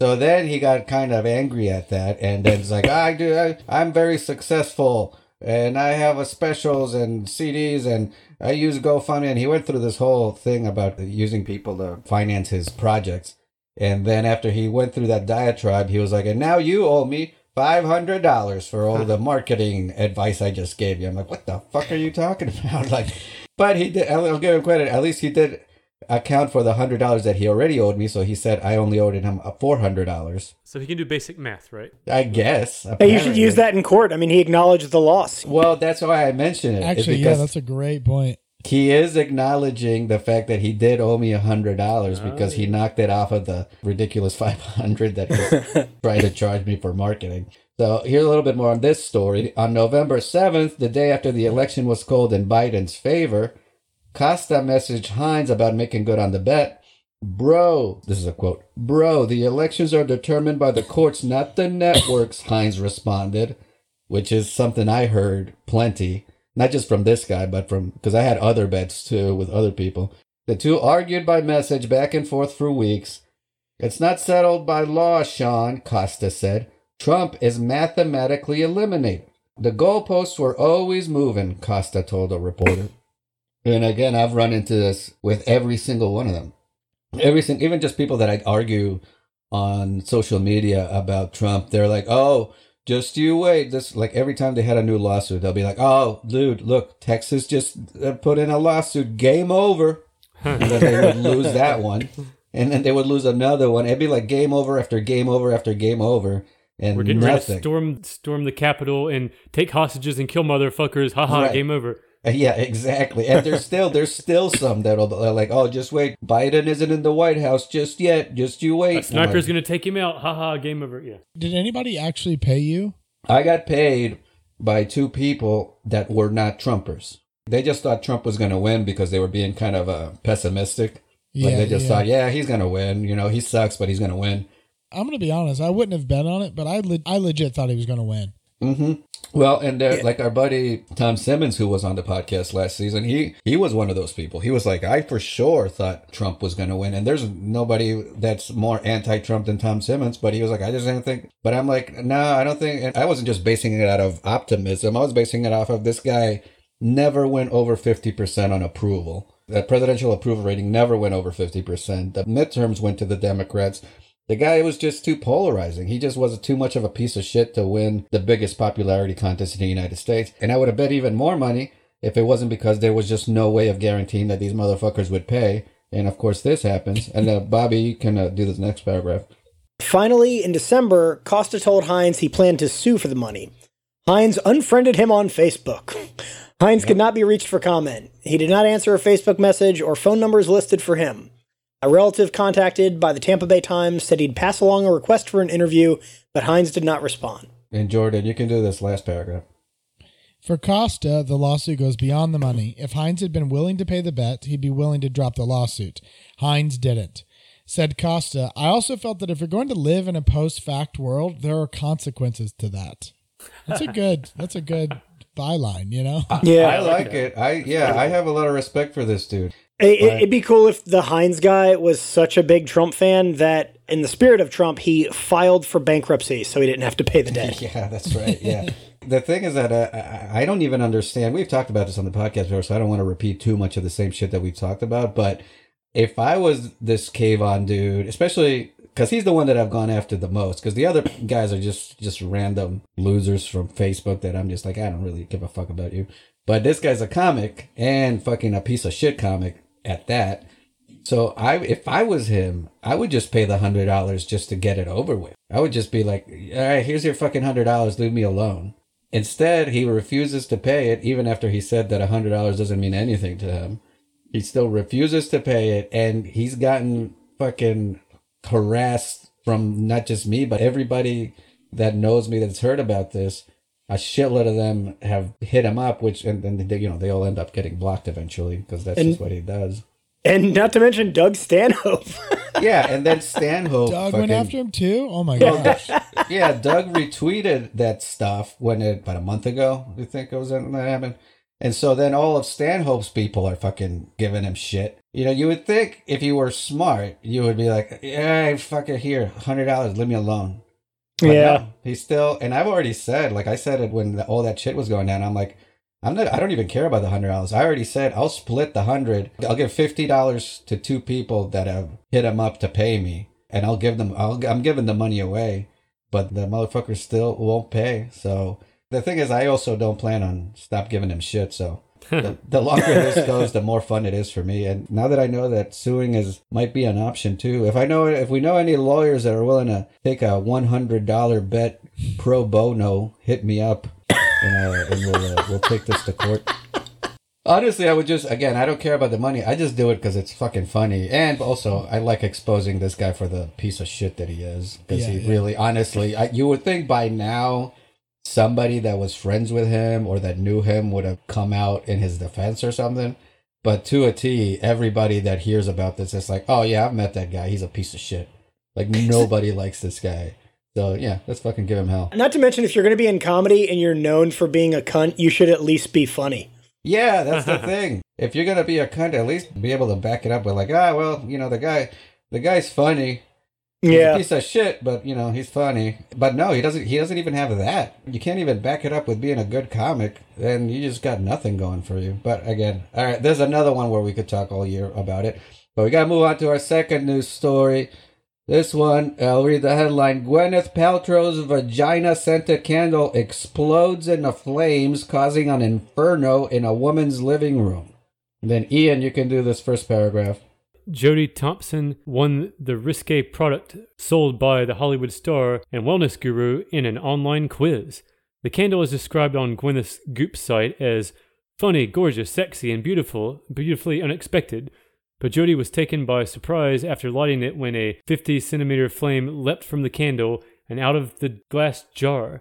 So then he got kind of angry at that, and then it's like, I do, I, I'm very successful, and I have a specials and CDs, and I use GoFundMe, and he went through this whole thing about using people to finance his projects. And then after he went through that diatribe, he was like, and now you owe me five hundred dollars for all the marketing advice I just gave you. I'm like, what the fuck are you talking about? Like, but he did. I'll give him credit. At least he did account for the hundred dollars that he already owed me. So he said I only owed him four hundred dollars. So he can do basic math, right? I guess. Hey, you should use that in court. I mean, he acknowledged the loss. Well, that's why I mentioned it. Actually, yeah, that's a great point. he is acknowledging the fact that he did owe me a hundred dollars because he oh. knocked it off of the ridiculous five hundred that he's trying to charge me for marketing. So here's a little bit more on this story. On November seventh, the day after the election was called in Biden's favor, Costa messaged Hines about making good on the bet. Bro, this is a quote. Bro, the elections are determined by the courts, not the networks, Hines responded, which is something I heard plenty not just from this guy, but from because I had other bets too with other people. The two argued by message back and forth for weeks. It's not settled by law, Sean, Costa said. Trump is mathematically eliminated. The goalposts were always moving, Costa told a reporter. And again, I've run into this with every single one of them. Every single, even just people that I argue on social media about Trump, they're like, "Oh, just you wait." This like every time they had a new lawsuit, they'll be like, "Oh, dude, look, Texas just uh, put in a lawsuit. Game over." and then they would lose that one, and then they would lose another one. It'd be like game over after game over after game over, and We're getting ready to nothing. storm storm the Capitol and take hostages and kill motherfuckers. Haha, Right. game over. Uh, Yeah, exactly. And there's still there's still some that'll be like, oh, just wait, Biden isn't in the White House just yet. Just you wait. A sniper's gonna take him out. Haha, game over. Yeah. Did anybody actually pay you? I got paid by two people that were not Trumpers. They just thought Trump was going to win because they were being kind of uh, pessimistic. Like Yeah, they just yeah. thought, yeah, he's going to win. You know, he sucks, but he's going to win. I'm gonna be honest. I wouldn't have bet on it, but I le- I legit thought he was gonna win. hmm Well, and there, like our buddy Tom Simmons, who was on the podcast last season, he he was one of those people. He was like, I for sure thought Trump was going to win, and there's nobody that's more anti-Trump than Tom Simmons. But he was like, I just didn't think. But I'm like, no, I don't think. And I wasn't just basing it out of optimism. I was basing it off of this guy never went over fifty percent on approval. The presidential approval rating never went over fifty percent. The midterms went to the Democrats. The guy was just too polarizing. He just was too much of a piece of shit to win the biggest popularity contest in the United States. And I would have bet even more money if it wasn't because there was just no way of guaranteeing that these motherfuckers would pay. And of course, this happens. And uh, Bobby, you can uh, do this next paragraph. Finally, in December, Costa told Hines he planned to sue for the money. Hines unfriended him on Facebook. Hines could not be reached for comment. He did not answer a Facebook message or phone numbers listed for him. A relative contacted by the Tampa Bay Times said he'd pass along a request for an interview, but Hines did not respond. And Jordan, you can do this last paragraph. For Costa, the lawsuit goes beyond the money. If Hines had been willing to pay the bet, he'd be willing to drop the lawsuit. Hines didn't. Said Costa, I also felt that if you're going to live in a post fact world, there are consequences to that. That's a good that's a good byline, you know? Yeah. I like it. I yeah, I have a lot of respect for this dude. It, it'd be cool if the Hines guy was such a big Trump fan that, in the spirit of Trump, he filed for bankruptcy so he didn't have to pay the debt. Yeah, that's right. Yeah. the thing is that uh, I, I don't even understand. We've talked about this on the podcast before, so I don't want to repeat too much of the same shit that we've talked about. But if I was this Kayvon dude, especially because he's the one that I've gone after the most, because the other guys are just just random losers from Facebook that I'm just like, I don't really give a fuck about you. But this guy's a comic and fucking a piece of shit comic at that. So I, if I was him, I would just pay the hundred dollars just to get it over with. I would just be like, "All right, here's your fucking hundred dollars. Leave me alone." Instead, he refuses to pay it, even after he said that a hundred dollars doesn't mean anything to him. He still refuses to pay it, and he's gotten fucking harassed from not just me, but everybody that knows me that's heard about this. A shitload of them have hit him up, which and then they, you know they all end up getting blocked eventually because that's And- just what he does. And not to mention Doug Stanhope. Yeah, and then Stanhope. Doug fucking, went after him too? Oh my gosh. Yeah, Doug retweeted that stuff when it about a month ago. I think it was when that happened. And so then all of Stanhope's people are fucking giving him shit. You know, you would think if you were smart, you would be like, "Yeah, fuck it, here, hundred dollars, leave me alone." But Yeah. no, he's still. And I've already said, like I said it when all that shit was going down. I'm like, I'm not. I don't even care about the hundred dollars. I already said I'll split the hundred. I'll give fifty dollars to two people that have hit him up to pay me, and I'll give them. I'll, I'm giving the money away, but the motherfucker still won't pay. So the thing is, I also don't plan on stop giving him shit. So the, the longer this goes, the more fun it is for me. And now that I know that suing is might be an option too, if I know if we know any lawyers that are willing to take a one hundred dollar bet pro bono, hit me up, and, uh, and we'll uh, we'll take this to court. Honestly, I would just again, I don't care about the money. I just do it because it's fucking funny, and also I like exposing this guy for the piece of shit that he is. Because Yeah, he yeah. really, honestly, I, you would think by now somebody that was friends with him or that knew him would have come out in his defense or something. But to a T, everybody that hears about this is like, oh yeah, I've met that guy. He's a piece of shit. Like nobody likes this guy. So yeah, let's fucking give him hell. Not to mention, if you're going to be in comedy and you're known for being a cunt, you should at least be funny. Yeah, that's the thing. If you're gonna be a cunt, at least be able to back it up with like, ah, well, you know, the guy, the guy's funny. Yeah. piece of shit, but you know, he's funny. But no, he doesn't. He doesn't even have that. You can't even back it up with being a good comic. Then you just got nothing going for you. But again, all right. There's another one where we could talk all year about it. But we gotta move on to our second news story. This one, I'll read the headline. Gwyneth Paltrow's vagina scented candle explodes into flames, causing an inferno in a woman's living room. then, Ian, you can do this first paragraph. Jodie Thompson won the risque product sold by the Hollywood star and wellness guru in an online quiz. The candle is described on Gwyneth's Goop site as funny, gorgeous, sexy, and beautiful, beautifully unexpected. But Jodie was taken by surprise after lighting it when a 50 centimeter flame leapt from the candle and out of the glass jar.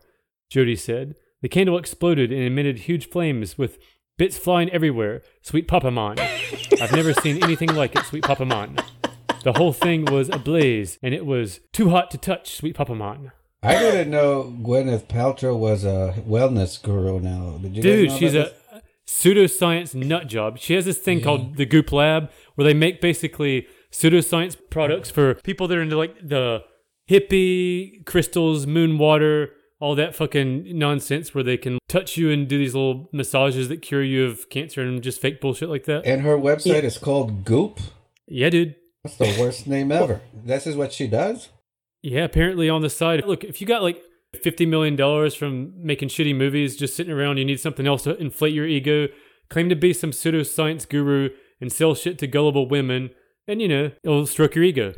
Jodie said. The candle exploded and emitted huge flames with bits flying everywhere. Sweet Papa Mon. I've never seen anything like it, Sweet Papa Mon. The whole thing was ablaze, and it was too hot to touch, Sweet Papa Mon. I didn't know Gwyneth Paltrow was a wellness guru now. Did you Dude, she's a pseudoscience nut job. She has this thing called the Goop Lab where they make basically pseudoscience products for people that are into like the hippie, crystals, moon water, all that fucking nonsense where they can touch you and do these little massages that cure you of cancer and just fake bullshit like that. And her website is called Goop. Yeah, dude. That's the worst name ever. This is what she does? Yeah, apparently on the side. Look, if you got like fifty million dollars from making shitty movies, just sitting around, you need something else to inflate your ego. Claim to be some pseudoscience guru and sell shit to gullible women, and you know it'll stroke your ego.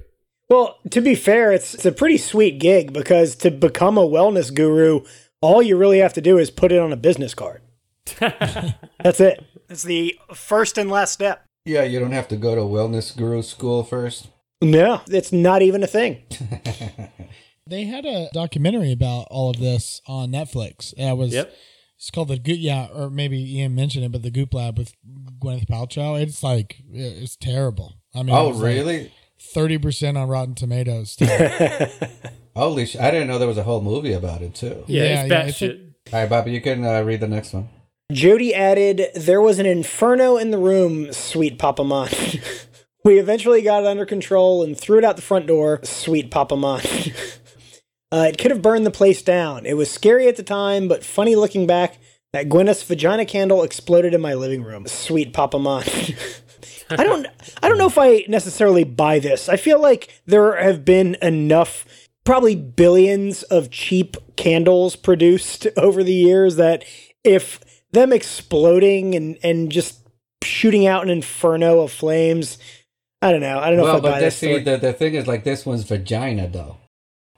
Well, to be fair, it's, it's a pretty sweet gig because to become a wellness guru, all you really have to do is put it on a business card. That's it. It's the first and last step. Yeah, you don't have to go to wellness guru school first. No, it's not even a thing. They had a documentary about all of this on Netflix. It was Yep. it's called the Goop yeah, or maybe Ian mentioned it, but the Goop Lab with Gwyneth Paltrow. It's like it's terrible. I mean, Oh, it's like- really? 30% on Rotten Tomatoes. Holy sh! I didn't know there was a whole movie about it too. Yeah, Yeah, it's yeah, batshit. it's a- All right, Bobby, you can uh, read the next one. Jody added, There was an inferno in the room, sweet Papa Mon. we eventually got it under control and threw it out the front door, sweet Papa Mon. uh, it could have burned the place down. It was scary at the time, but funny looking back. That Gwyneth's vagina candle exploded in my living room, sweet Papa Mon. I don't I don't know if I necessarily buy this. I feel like there have been enough probably billions of cheap candles produced over the years that if them exploding and and just shooting out an inferno of flames, I don't know. I don't know well, if I buy but this. this, see, the, the thing is, like, this one's vagina, though.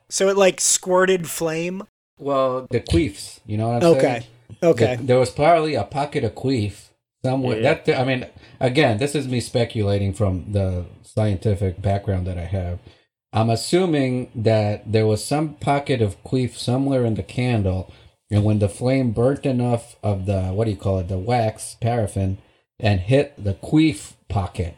so it like squirted flame. Well, the queefs, you know what I'm saying? Okay. Okay. Th- there was probably a pocket of queef somewhere. Yeah. That I mean, again, this is me speculating from the scientific background that I have. I'm assuming that there was some pocket of queef somewhere in the candle, and when the flame burnt enough of the what do you call it, the wax paraffin, and hit the queef pocket,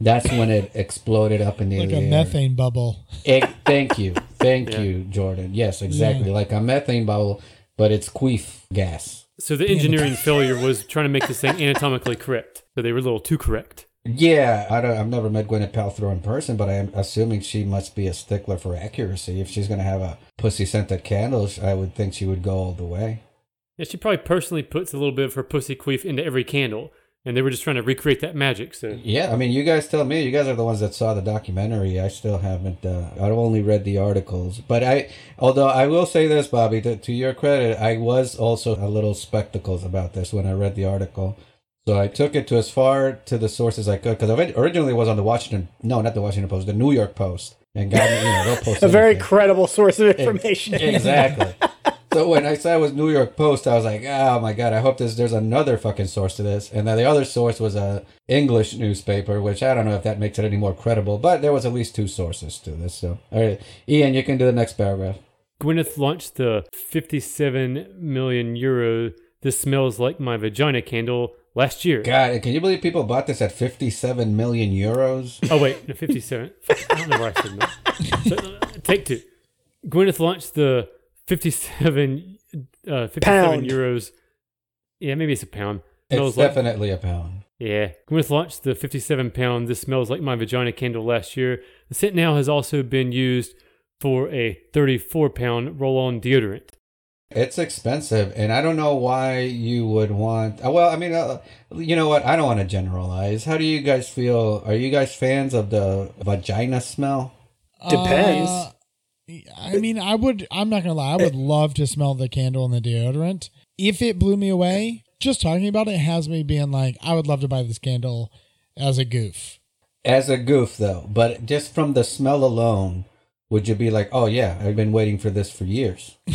that's when it exploded up in the like a methane bubble. Egg, thank you. Thank Yeah. you, Jordan. Yes, exactly. Like a methane bubble, but it's queef gas. So the engineering failure was trying to make this thing anatomically correct. So they were a little too correct. Yeah, I don't, I've never met Gwyneth Paltrow in person, but I'm assuming she must be a stickler for accuracy. If she's going to have a pussy scented candle, I would think she would go all the way. Yeah, she probably personally puts a little bit of her pussy queef into every candle, and they were just trying to recreate that magic. So Yeah, I mean, you guys tell me. You guys are the ones that saw the documentary. I still haven't. Uh, I've only read the articles, but I. Although I will say this, Bobby, to, to your credit, I was also a little spectacles about this when I read the article. So I took it to as far to the sources I could because originally it was on the Washington. No, not the Washington Post, the New York Post. And got you know, they'll post A very credible source of information. Exactly. so when I saw it was New York Post, I was like, oh my god, I hope there's there's another fucking source to this. And then the other source was a English newspaper, which I don't know if that makes it any more credible, but there was at least two sources to this. So all right, Ian, you can do the next paragraph. Gwyneth launched the 57 million euro "This Smells Like My Vagina" candle last year. God, can you believe people bought this at 57 million euros? Oh wait, no, 57. I don't know where I said that. So, uh, take two. Gwyneth launched the 57, uh, 57 Pound. euros. Yeah, maybe it's a pound. It's Smells like- definitely a pound. Yeah. Gwyneth launched the 57 pound This Smells Like My Vagina candle last year. The scent now has also been used for a 34 pound roll on deodorant. It's expensive, and I don't know why you would want. uh, Well, I mean, uh, you know what? I don't want to generalize. How do you guys feel? Are you guys fans of the vagina smell? Depends. Uh, I mean, I would. I'm not gonna lie. I would eh. love to smell the candle and the deodorant. If it blew me away, just talking about it has me being like, I would love to buy this candle as a goof. As a goof, though, but just from the smell alone, would you be like, "Oh yeah, I've been waiting for this for years"?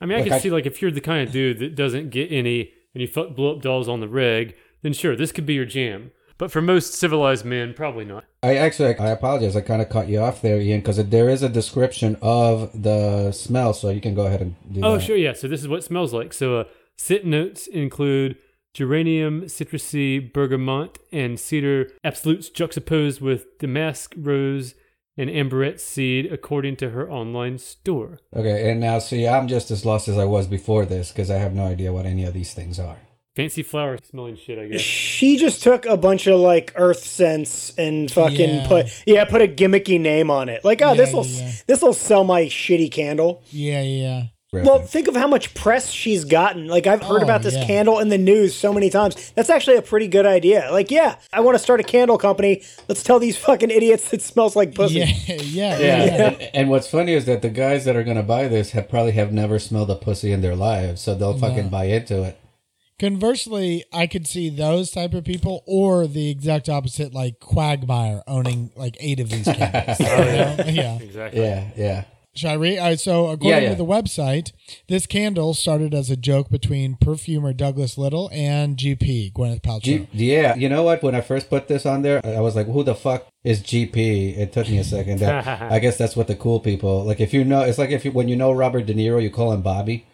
I mean, I Like, can I- see like if you're the kind of dude that doesn't get any and you fuck blow up dolls on the reg, then sure, this could be your jam. But for most civilized men, probably not. I actually, I apologize. I kind of cut you off there, Ian, because there is a description of the smell, so you can go ahead and do Oh, that. sure, yeah. So this is what it smells like. So uh, scent notes include geranium, citrusy, bergamot, and cedar absolutes juxtaposed with damask rose and ambrette seed, according to her online store. Okay, and now see, I'm just as lost as I was before this because I have no idea what any of these things are. Fancy flower smelling shit, I guess. She just took a bunch of like earth scents and fucking Yeah. put yeah, put a gimmicky name on it. Like, oh, Yeah, this will yeah, yeah. this will sell my shitty candle. Yeah, yeah. Well, think of how much press she's gotten. Like I've heard Oh, about this yeah. candle in the news so many times. That's actually a pretty good idea. Like, yeah, I want to start a candle company. Let's tell these fucking idiots it smells like pussy. Yeah, yeah, Yeah, yeah. and, and what's funny is that the guys that are gonna buy this have probably have never smelled a pussy in their lives, so they'll fucking buy into it. Conversely, I could see those type of people, or the exact opposite, like Quagmire owning like eight of these candles. You know? Yeah. Exactly. Yeah, yeah. Shall I read? Uh, so, according Yeah, yeah. to the website, this candle started as a joke between perfumer Douglas Little and GP Gwyneth Paltrow. G- yeah, you know what? When I first put this on there, I was like, "Who the fuck is GP?" It took me a second. I guess that's what the cool people like. If you know, it's like if you when you know Robert De Niro, you call him Bobby.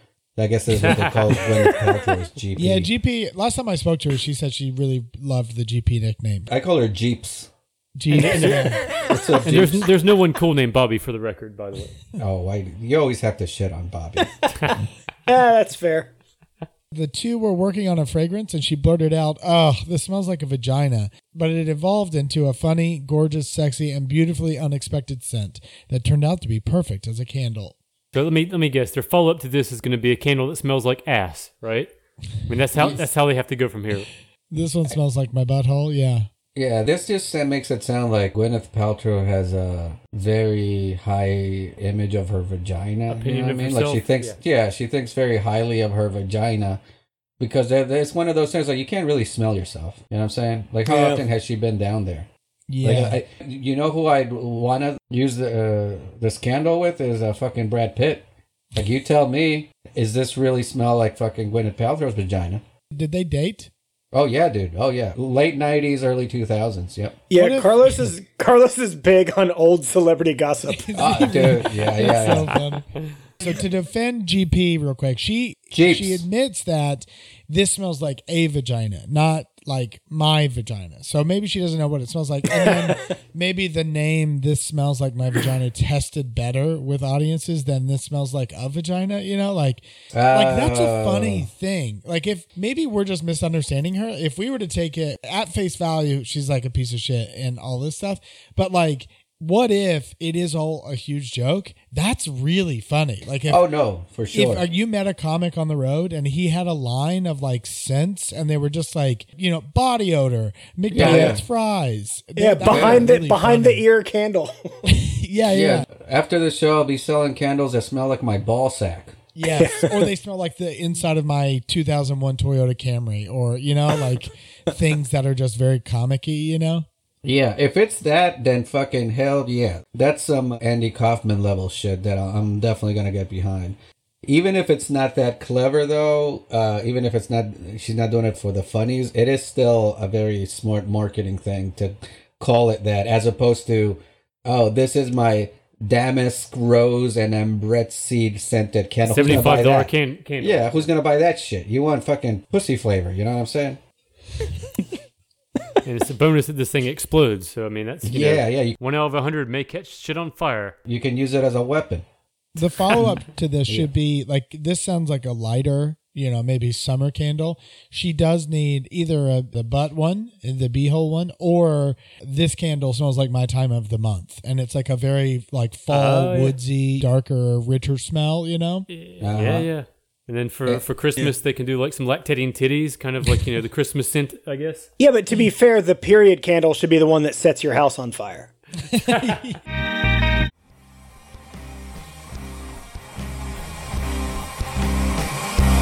I guess that's what they call Gwyneth Paltrow is GP. yeah, GP. Last time I spoke to her, she said she really loved the GP nickname. I call her Jeeps. Jeeps. yeah. Uh, What's up, And there's there's no one cool named Bobby for the record, by the way. Oh, I, you always have to shit on Bobby. Yeah, that's fair. The two were working on a fragrance and she blurted out, Oh, this smells like a vagina. But it evolved into a funny, gorgeous, sexy, and beautifully unexpected scent that turned out to be perfect as a candle. So let me let me guess. Their follow up to this is going to be a candle that smells like ass, right? I mean that's how that's how they have to go from here. This one smells like my butthole. Yeah. Yeah, this just uh, makes it sound like Gwyneth Paltrow has a very high image of her vagina. Opinion you know what of I mean? Like she thinks, yeah. yeah. she thinks very highly of her vagina because it's one of those things like you can't really smell yourself. You know what I'm saying? Like how Yeah. often has she been down there? Yeah. Like, I, you know who I'd want to use the, uh, this candle with is uh, fucking Brad Pitt. Like you tell me, is this really smell like fucking Gwyneth Paltrow's vagina? Did they date? Oh yeah, dude. Oh yeah, late '90s, early 2000s. Yep. Yeah, if- Carlos is Carlos is big on old celebrity gossip. Ah, dude. Yeah, yeah, That's so So to defend GP real quick, she Jeeps. she admits that this smells like a vagina, not like my vagina. So maybe she doesn't know what it smells like. And then maybe the name "This Smells Like My Vagina" tested better with audiences than "This Smells Like a Vagina." You know, like like that's a funny oh. thing. Like if maybe we're just misunderstanding her. If we were to take it at face value, she's like a piece of shit and all this stuff. But like, what if it is all a huge joke? That's really funny. Like if Oh no, for sure. if uh, you met a comic on the road and he had a line of like scents and they were just like you know body odor, McDonald's Yeah. fries. Yeah, That- behind that's the really behind funny. the ear candle. Yeah, yeah. yeah. After the show, I'll be selling candles that smell like my ball sack. Yes, or they smell like the inside of my 2001 Toyota Camry, or you know, like things that are just very comic-y, you know. Yeah, if it's that, then fucking hell yeah. That's some Andy Kaufman level shit that I'm definitely gonna get behind. Even if it's not that clever though, uh, even if it's not, she's not doing it for the funnies, it is still a very smart marketing thing to call it that, as opposed to, oh, this is my damask rose and ambrette seed scented candle. Who's Seventy gonna buy five dollar can candle. Yeah, who's gonna buy that shit? You want fucking pussy flavor, you know what I'm saying? and it's a bonus that this thing explodes. So I mean that's you Yeah, know, yeah, you, one out of a hundred may catch shit on fire. you can use it as a weapon. The follow-up to this should be like this sounds like a lighter, you know, maybe summer candle. She does need either a, the butt one, the beehole one, or this candle smells like my time of the month, and it's like a very like fall, Oh, yeah. woodsy, darker, richer smell, you know. Uh-huh. Yeah, yeah. And then for, eh, for Christmas, they can do like some lactating titties, kind of like you know the Christmas scent, I guess. yeah, but to be fair, the period candle should be the one that sets your house on fire.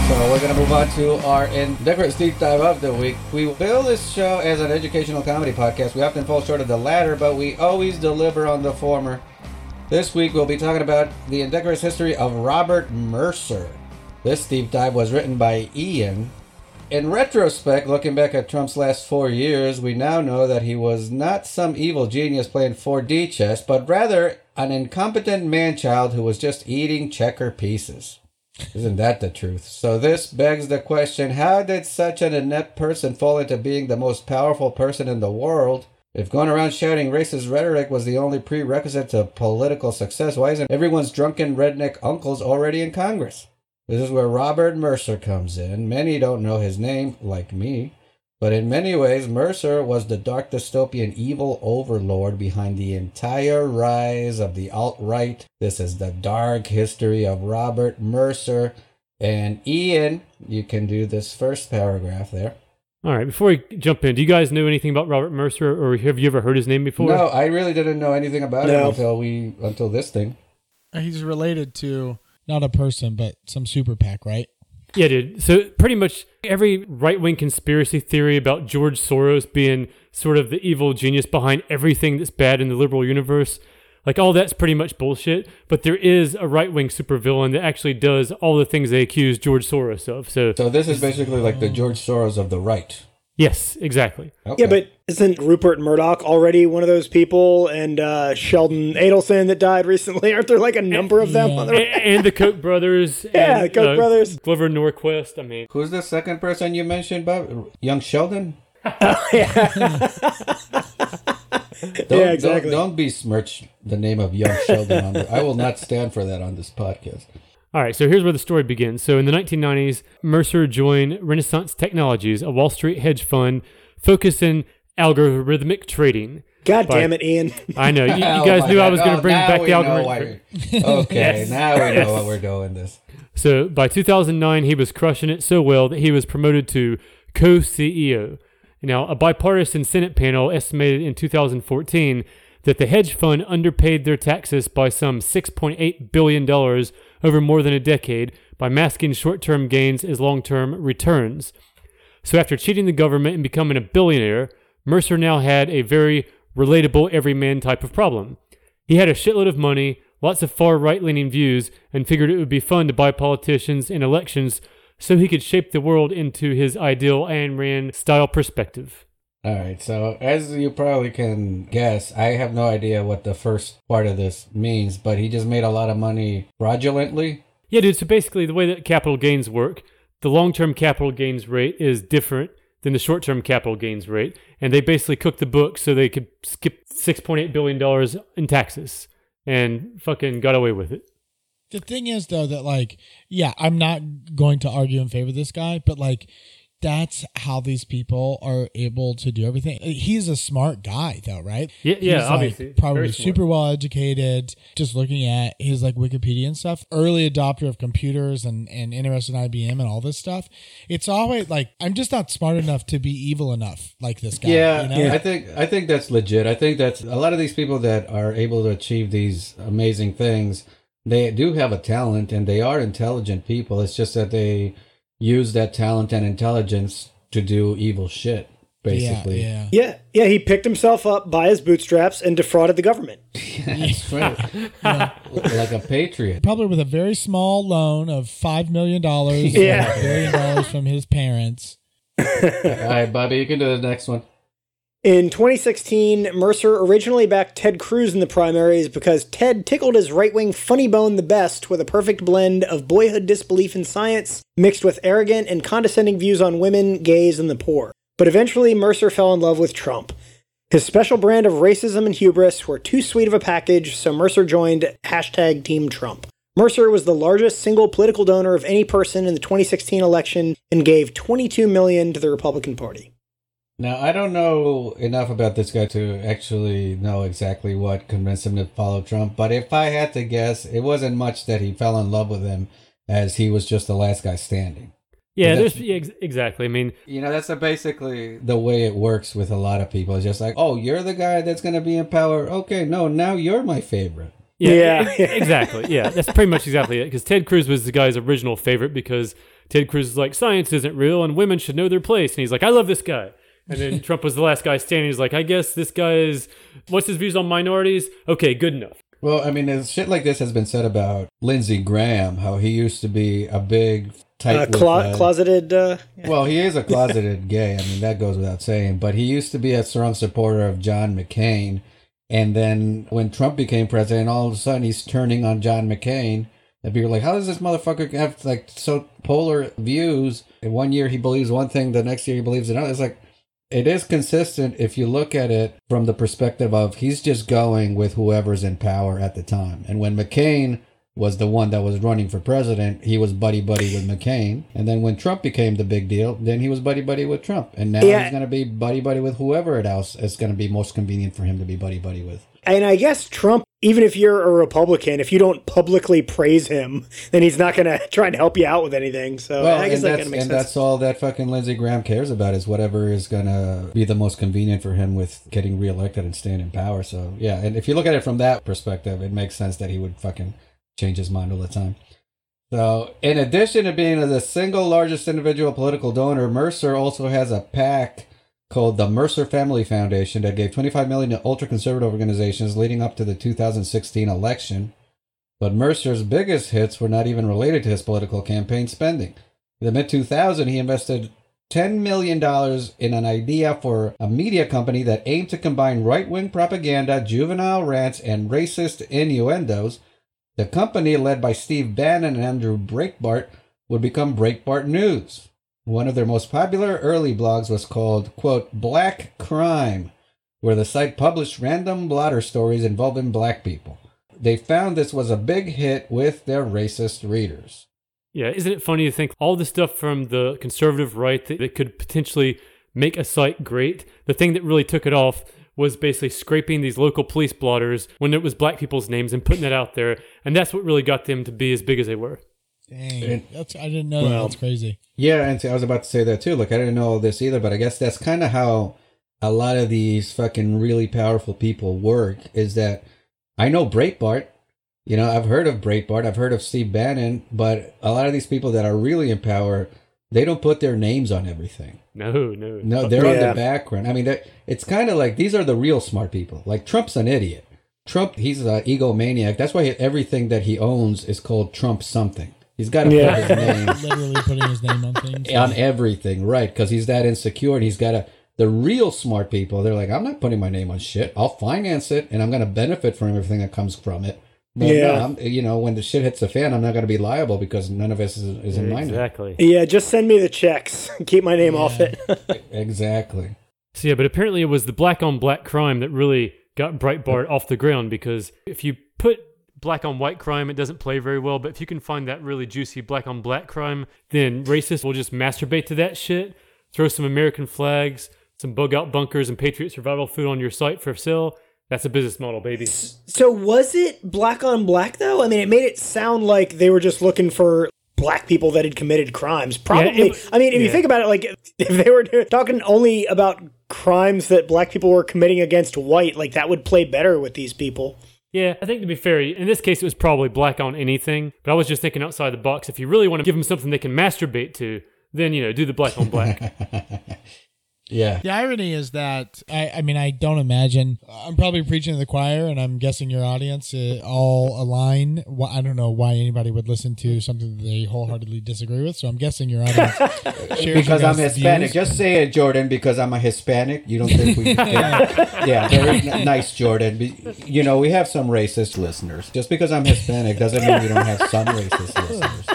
So we're gonna move on to our Indecorous Deep Dive of the Week. We will bill this show as an educational comedy podcast. We often fall short of the latter, but we always deliver on the former. This week we'll be talking about the indecorous history of Robert Mercer. This deep dive was written by Ian. In retrospect, looking back at Trump's last four years, we now know that he was not some evil genius playing 4D chess, but rather an incompetent man-child who was just eating checker pieces. Isn't that the truth? So this begs the question, how did such an inept person fall into being the most powerful person in the world? If going around shouting racist rhetoric was the only prerequisite to political success, why isn't everyone's drunken redneck uncles already in Congress? This is where Robert Mercer comes in. Many don't know his name, like me. But in many ways, Mercer was the dark dystopian evil overlord behind the entire rise of the alt right. This is the dark history of Robert Mercer. And Ian, you can do this first paragraph there. All right, before we jump in, do you guys know anything about Robert Mercer, or have you ever heard his name before? No, I really didn't know anything about him until we until this thing. He's related to not a person, but some super PAC, right? Yeah, dude. So pretty much every right wing conspiracy theory about George Soros being sort of the evil genius behind everything that's bad in the liberal universe, like all that's pretty much bullshit. But there is a right wing supervillain that actually does all the things they accuse George Soros of. So So this is basically like the George Soros of the right. Yes, exactly. Okay. Yeah, but isn't Rupert Murdoch already one of those people? And uh, Sheldon Adelson that died recently? Aren't there like a number of them? Yeah. On the- and the Koch brothers. Yeah, and, Koch brothers. Grover Norquist. I mean, Who's the second person you mentioned, Bob? Young Sheldon? Don't, Yeah, exactly. Don't, don't besmirch the name of young Sheldon. On the, I will not stand for that on this podcast. All right, so here's where the story begins. So in the 1990s, Mercer joined Renaissance Technologies, a Wall Street hedge fund focused in algorithmic trading. God But- damn it, Ian. I know you, you Oh guys my knew I was going Oh, to bring back we the know algorithm. why- Okay, Yes. now we know Yes. what we're doing this. So by 2009, he was crushing it so well that he was promoted to co-CEO. Now, a bipartisan Senate panel estimated in 2014 that the hedge fund underpaid their taxes by some 6.8 billion dollars over more than a decade by masking short-term gains as long-term returns. So after cheating the government and becoming a billionaire, Mercer now had a very relatable everyman type of problem. He had a shitload of money, lots of far right leaning views, and figured it would be fun to buy politicians in elections so he could shape the world into his ideal Ayn Rand style perspective. All right, so as you probably can guess, I have no idea what the first part of this means, but he just made a lot of money fraudulently. Yeah, dude, so basically, the way that capital gains work, the long term capital gains rate is different than the short term capital gains rate. And they basically cooked the book so they could skip $6.8 billion in taxes and fucking got away with it. The thing is, though, that like, yeah, I'm not going to argue in favor of this guy, but like, that's how these people are able to do everything. He's a smart guy, though, right? Yeah, yeah, He's, like, obviously. probably super well educated. Just looking at his like Wikipedia and stuff, early adopter of computers and and interested in IBM and all this stuff. It's always like I'm just not smart enough to be evil enough like this guy. Yeah, you know? I think I think that's legit. I think that's a lot of these people that are able to achieve these amazing things. They do have a talent and they are intelligent people. It's just that they use that talent and intelligence to do evil shit, basically. Yeah, Yeah, yeah, he picked himself up by his bootstraps and defrauded the government. That's right. like a patriot. Probably with a very small loan of five million dollars, Yeah. a billion dollars from his parents. All right, Bobby, you can do the next one. In 2016, Mercer originally backed Ted Cruz in the primaries because Ted tickled his right wing funny bone the best with a perfect blend of boyhood disbelief in science mixed with arrogant and condescending views on women, gays, and the poor. But eventually, Mercer fell in love with Trump. His special brand of racism and hubris were too sweet of a package, so Mercer joined hashtag Team Trump. Mercer was the largest single political donor of any person in the 2016 election and gave 22 million to the Republican Party. Now, I don't know enough about this guy to actually know exactly what convinced him to follow Trump, but if I had to guess, it wasn't much that he fell in love with him as he was just the last guy standing. Yeah, there's yeah, ex- exactly. I mean, You know, that's a basically the way it works with a lot of people. It's just like, oh, you're the guy that's going to be in power. Okay, no, now you're my favorite. Yeah, Yeah. exactly. Yeah, that's pretty much exactly it. Because Ted Cruz was the guy's original favorite because Ted Cruz is like, science isn't real and women should know their place. And he's like, I love this guy. And then Trump was the last guy standing. He's like, I guess this guy is, what's his views on minorities? Okay, good enough. Well, I mean, shit like this has been said about Lindsey Graham, how he used to be a big, tight. Uh, clo- closeted. Uh, Well, he is a closeted gay. I mean, that goes without saying. But he used to be a strong supporter of John McCain. And then when Trump became president, all of a sudden he's turning on John McCain. And people are like, how does this motherfucker have like so polar views? In one year he believes one thing, the next year he believes another. It's like, it is consistent if you look at it from the perspective of he's just going with whoever's in power at the time. And when McCain was the one that was running for president, he was buddy buddy with McCain. And then when Trump became the big deal, then he was buddy buddy with Trump. And now Yeah. he's going to be buddy buddy with whoever else is going to be most convenient for him to be buddy buddy with. And I guess Trump, even if you're a Republican, if you don't publicly praise him, then he's not going to try to help you out with anything. So Well, I guess and, that that's, kind of makes and sense. that's all that fucking Lindsey Graham cares about is whatever is going to be the most convenient for him with getting reelected and staying in power. So, yeah. And if you look at it from that perspective, it makes sense that he would fucking change his mind all the time. So, in addition to being the single largest individual political donor, Mercer also has a PAC called the Mercer Family Foundation that gave 25 million to ultra-conservative organizations leading up to the 2016 election. But Mercer's biggest hits were not even related to his political campaign spending. In the mid 2000s, he invested $10 million in an idea for a media company that aimed to combine right wing propaganda, juvenile rants, and racist innuendos. The company, led by Steve Bannon and Andrew Breitbart, would become Breitbart News. One of their most popular early blogs was called, quote, Black Crime, where the site published random blotter stories involving black people. They found this was a big hit with their racist readers. Yeah, isn't it funny to think all the stuff from the conservative right that, that could potentially make a site great? The thing that really took it off was basically scraping these local police blotters when it was black people's names and putting it out there, and that's what really got them to be as big as they were. Dang, that's I didn't know that. That's crazy. Yeah, and I was about to say that too. Look, I didn't know all this either, but I guess that's kind of how a lot of these fucking really powerful people work. Is that I know Breitbart. You know, I've heard of Breitbart. I've heard of Steve Bannon, but a lot of these people that are really in power, they don't put their names on everything. No, no. No, they're on the background. I mean, it's kind of like these are the real smart people. Like Trump's an idiot. Trump, he's an egomaniac. That's why everything that he owns is called Trump something. He's got to Yeah. put his name Literally putting his name on things. on everything, right? Because he's that insecure and he's got to. The real smart people, they're like, I'm not putting my name on shit. I'll finance it and I'm going to benefit from everything that comes from it. But Yeah. no, I'm, you know, when the shit hits the fan, I'm not going to be liable because none of us is, is in my name. exactly. Yeah, just send me the checks. Keep my name off it. Exactly. So yeah, but apparently it was the black on black crime that really got Breitbart off the ground because if you put black on white crime, it doesn't play very well. But if you can find that really juicy black on black crime, then racists will just masturbate to that shit, throw some American flags, some bug out bunkers, and Patriot survival food on your site for sale. That's a business model, baby. so was it black on black though? I mean, it made it sound like they were just looking for black people that had committed crimes. Probably. it- I mean, if you think about it, like if they were talking only about crimes that black people were committing against white, like that would play better with these people. Yeah, I think to be fair, in this case, it was probably black on anything. But I was just thinking outside the box. If you really want to give them something they can masturbate to, then you know, do the black on black. Yeah. The irony is that I, I mean, I don't imagine. I'm probably preaching to the choir, and I'm guessing your audience uh, all align. Wh- I don't know why anybody would listen to something that they wholeheartedly disagree with. So I'm guessing your audience shares your Because I'm Hispanic. views. Just say it, Jordan, because I'm a Hispanic. You don't think we. yeah, yeah very n- nice, Jordan. You know, we have some racist listeners. Just because I'm Hispanic doesn't mean we don't have some racist listeners.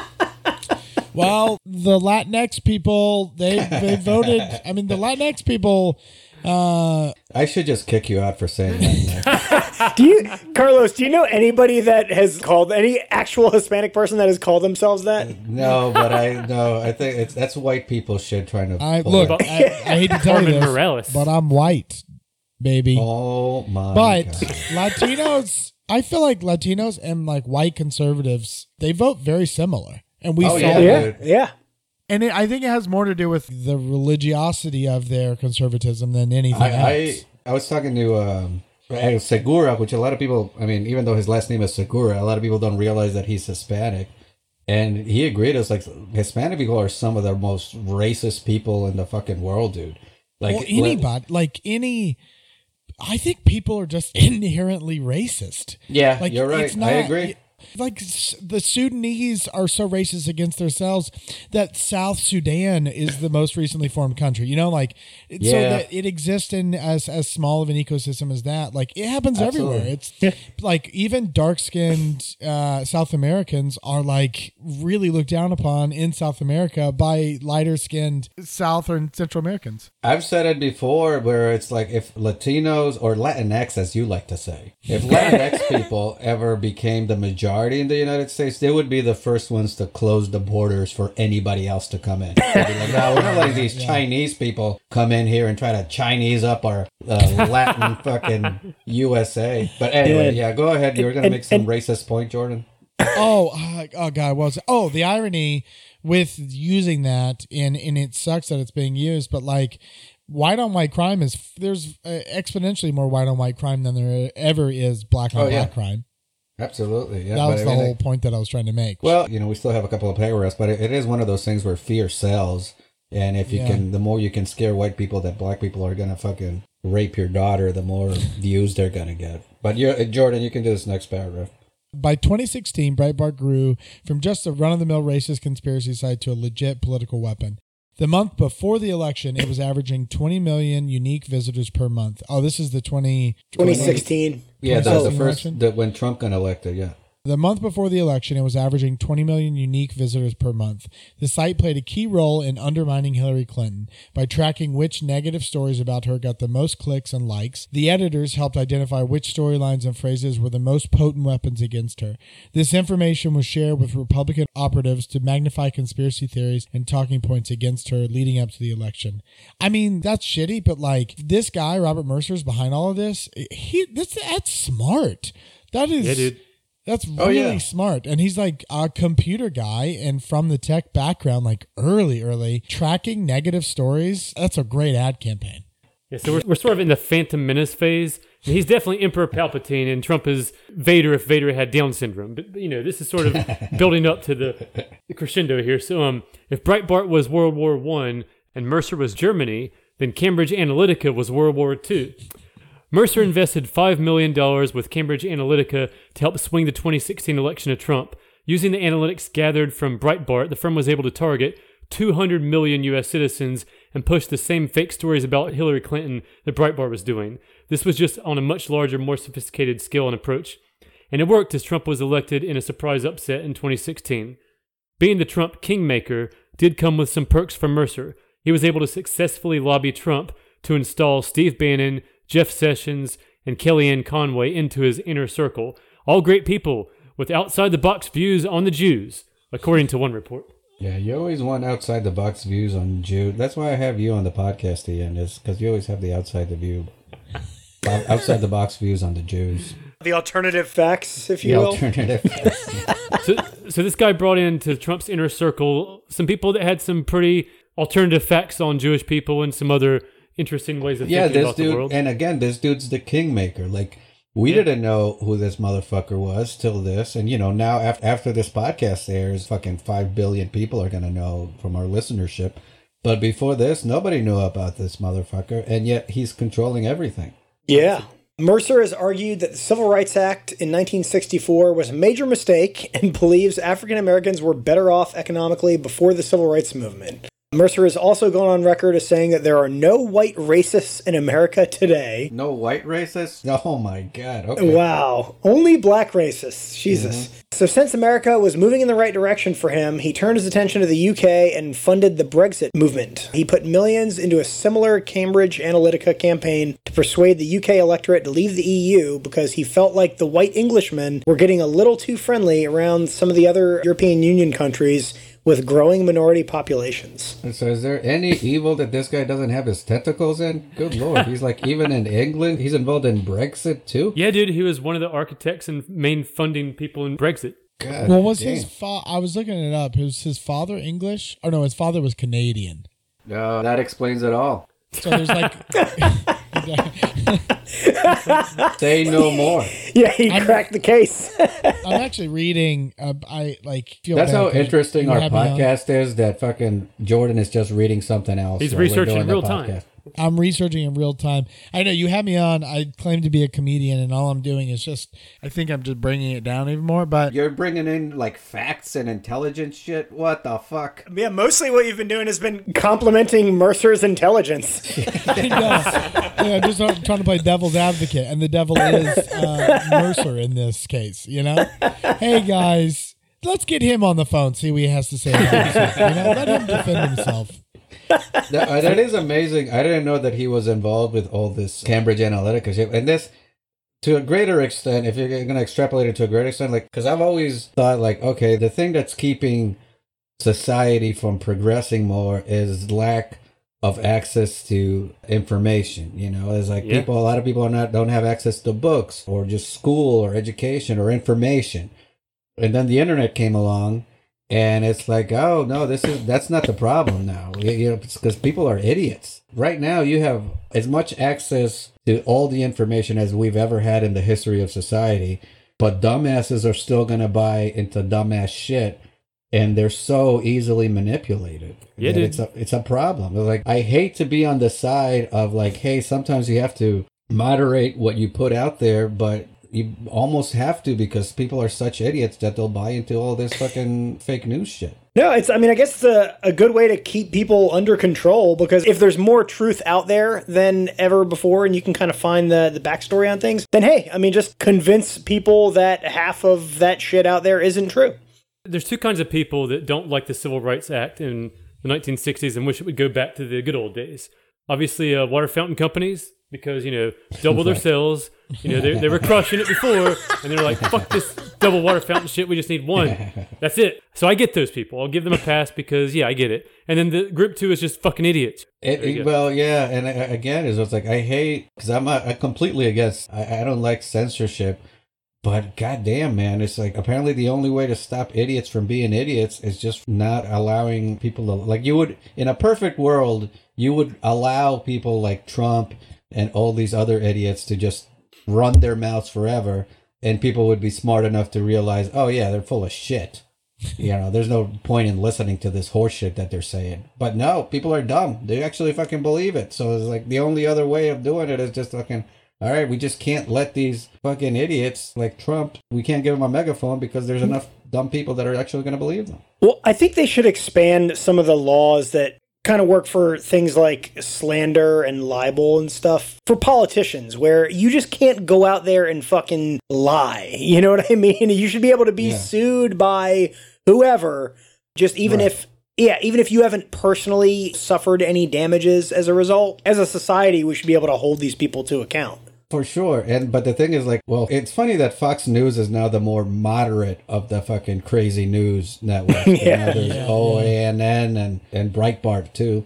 Well, the Latinx people they they voted. I mean, the Latinx people. Uh, I should just kick you out for saying that. Do you, Carlos? Do you know anybody that has called any actual Hispanic person that has called themselves that? No, but I no. I think it's that's white people shit trying to. I look. that. I, I hate to tell you Carmen this, Morales. but I'm white, baby. Oh my. But God. Latinos, I feel like Latinos and like white conservatives, they vote very similar, and we Oh, saw yeah. that. Yeah, yeah. And it, I think it has more to do with the religiosity of their conservatism than anything I, I else. I was talking to um, uh, Segura, which a lot of people. I mean, even though his last name is Segura, a lot of people don't realize that he's Hispanic. And he agreed. It's like Hispanic people are some of the most racist people in the fucking world, dude. Like well, anybody, like any, I think people are just inherently racist. Yeah, Like you're right. it's I agree. Like the Sudanese are so racist against themselves that South Sudan is the most recently formed country. You know, like it's so that it exists in as as small of an ecosystem as that. Like it happens Absolutely. everywhere. It's like even dark skinned uh, South Americans are like really looked down upon in South America by lighter skinned. South or Central Americans. I've said it before, where it's like if Latinos or Latinx, as you like to say, if Latinx people ever became the majority in the United States, they would be the first ones to close the borders for anybody else to come in. They'd be like, no, we're not letting these Chinese people come in here and try to Chinese up our uh, Latin fucking USA. But anyway, yeah, go ahead. You were going to make some and- racist point, Jordan. oh, uh, oh God, was it? oh the irony with using that and and it sucks that it's being used, but like white on white crime is there's uh, exponentially more white on white crime than there ever is black on Oh, yeah. black crime. Absolutely. Yeah, that but was I the mean, whole point that I was trying to make. Well, you know, we still have a couple of paragraphs, but it, it is one of those things where fear sells. And if you Yeah. can, the more you can scare white people that black people are gonna fucking rape your daughter, the more views they're gonna get. But you're uh, Jordan, you can do this next paragraph. By 2016, Breitbart grew from just a run of the mill racist conspiracy site to a legit political weapon. The month before the election, it was averaging 20 million unique visitors per month. Oh, this is the 20, 2016. Yeah, that was the first election? the, when Trump got elected. Yeah, The month before the election, it was averaging 20 million unique visitors per month. The site played a key role in undermining Hillary Clinton by tracking which negative stories about her got the most clicks and likes. The editors helped identify which storylines and phrases were the most potent weapons against her. This information was shared with Republican operatives to magnify conspiracy theories and talking points against her leading up to the election. I mean, that's shitty, but like this guy, Robert Mercer, is behind all of this. He this that's smart. That is Yeah, that's Oh, really yeah. smart. And he's like a computer guy and from the tech background, like early, early, tracking negative stories. That's a great ad campaign. Yeah, so we're, we're sort of in the Phantom Menace phase. And he's definitely Emperor Palpatine, and Trump is Vader if Vader had Down syndrome. But you know, this is sort of building up to the, the crescendo here. So, um, if Breitbart was World War One and Mercer was Germany, then Cambridge Analytica was World War Two. Mercer invested $5 million with Cambridge Analytica to help swing the 2016 election of Trump. Using the analytics gathered from Breitbart, the firm was able to target 200 million U.S. citizens and push the same fake stories about Hillary Clinton that Breitbart was doing. This was just on a much larger, more sophisticated scale and approach. And it worked as Trump was elected in a surprise upset in 2016. Being the Trump kingmaker did come with some perks for Mercer. He was able to successfully lobby Trump to install Steve Bannon, Jeff Sessions, and Kellyanne Conway into his inner circle. All great people with outside the box views on the Jews, according to one report. Yeah, you always want outside the box views on Jews. That's why I have you on the podcast, Ian, is because you always have the outside the view, outside the box views on the Jews. The alternative facts, if The you will. alternative. so, so this guy brought into Trump's inner circle some people that had some pretty alternative facts on Jewish people and some other interesting ways of yeah, thinking this about the dude, world. and again, this dude's the kingmaker. Like we didn't know who this motherfucker was till this, and you know now after after this podcast airs, fucking five billion people are gonna know from our listenership. But before this, nobody knew about this motherfucker, and yet he's controlling everything. Yeah. Mercer has argued that the Civil Rights Act in 1964 was a major mistake and believes African Americans were better off economically before the Civil Rights Movement. Mercer has also gone on record as saying that there are no white racists in America today. No white racists? Oh my god. Okay. Wow. Only black racists. Jesus. Mm-hmm. So, since America was moving in the right direction for him, he turned his attention to the UK and funded the Brexit movement. He put millions into a similar Cambridge Analytica campaign to persuade the UK electorate to leave the EU because he felt like the white Englishmen were getting a little too friendly around some of the other European Union countries with growing minority populations. And so, is there any evil that this guy doesn't have his tentacles in? Good lord, he's like even in England, he's involved in Brexit too. yeah, dude, he was one of the architects and main funding people in Brexit. God, Well, was damn. his fa- I was looking it up. Was his father English? Or no, his father was Canadian. No, that explains it all. So there's like Say no more. Yeah, he cracked the case. I'm actually reading. Uh, I like feel That's bad how 'cause interesting our had me on. podcast is. That fucking Jordan is just reading something else. He's while we're researching doing the real time. podcast. I'm researching in real time. I know you had me on. I claim to be a comedian, and all I'm doing is just. I think I'm just bringing it down even more. But You're bringing in like facts and intelligence shit. What the fuck? yeah, mostly what you've been doing has been complimenting Mercer's intelligence. I know. yeah, just trying to play devil's advocate, and the devil is uh, Mercer in this case. You know, hey guys, let's get him on the phone. See what he has to say. About himself, you know, let him defend himself. That, uh, that is amazing. I didn't know that he was involved with all this Cambridge Analytica shit. And this, to a greater extent, if you're going to extrapolate it to a greater extent, like, because I've always thought, like, okay, the thing that's keeping society from progressing more is lack of access to information. You know, it's like Yeah. people, a lot of people are not don't have access to books or just school or education or information. And then the internet came along, and it's like, oh no, this is that's not the problem now. You know, because people are idiots. Right now, you have as much access to all the information as we've ever had in the history of society, but dumbasses are still going to buy into dumbass shit, and they're so easily manipulated. Yeah, dude. It's a it's a problem. Like I hate to be on the side of like, hey, sometimes you have to moderate what you put out there, but you almost have to because people are such idiots that they'll buy into all this fucking fake news shit. No, it's. I mean, I guess it's a, a good way to keep people under control because if there's more truth out there than ever before, and you can kind of find the the backstory on things, then hey, I mean, just convince people that half of that shit out there isn't true. There's two kinds of people that don't like the Civil Rights Act in the 1960s and wish it would go back to the good old days. Obviously, uh, water fountain companies because you know double their sales. You know they, they were crushing it before, and they're like, "Fuck this double water fountain shit. We just need one. That's it." So I get those people. I'll give them a pass because yeah, I get it. And then the group two is just fucking idiots. It, it- well, yeah, and uh, again, is it's like I hate because I'm uh, I completely against. I, I don't like censorship, but goddamn, man, it's like apparently the only way to stop idiots from being idiots is just not allowing people to like. You would in a perfect world, you would allow people like Trump and all these other idiots to just run their mouths forever, and people would be smart enough to realize, oh yeah, they're full of shit. You know, there's no point in listening to this horseshit that they're saying. But no, people are dumb. They actually fucking believe it. So it's like the only other way of doing it is just fucking. All right, we just can't let these fucking idiots like Trump. We can't give them a megaphone because there's enough dumb people that are actually going to believe them. Well, I think they should expand some of the laws that kind of work for things like slander and libel and stuff for politicians, where you just can't go out there and fucking lie. You know what I mean? You should be able to be Yeah. sued by whoever, just even Right. if. Yeah, even if you haven't personally suffered any damages as a result, as a society, we should be able to hold these people to account. For sure. And but the thing is like, well, it's funny that Fox News is now the more moderate of the fucking crazy news network. Yeah. Now there's OANN and and Breitbart too.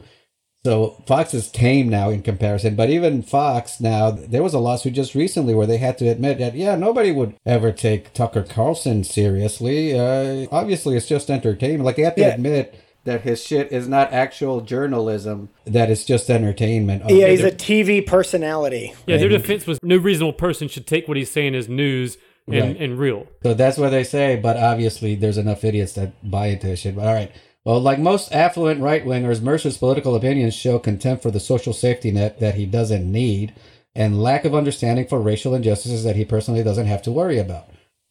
So Fox is tame now in comparison, but even Fox now, there was a lawsuit just recently where they had to admit that yeah, nobody would ever take Tucker Carlson seriously. Uh, obviously, it's just entertainment. Like they have to Yeah. admit that his shit is not actual journalism; that it's just entertainment. Oh, Yeah, he's a TV personality. Yeah, their defense was no reasonable person should take what he's saying as news and, Right. and real. So that's what they say, but obviously there's enough idiots that buy into this shit. But all right. Well, like most affluent right wingers, Mercer's political opinions show contempt for the social safety net that he doesn't need and lack of understanding for racial injustices that he personally doesn't have to worry about.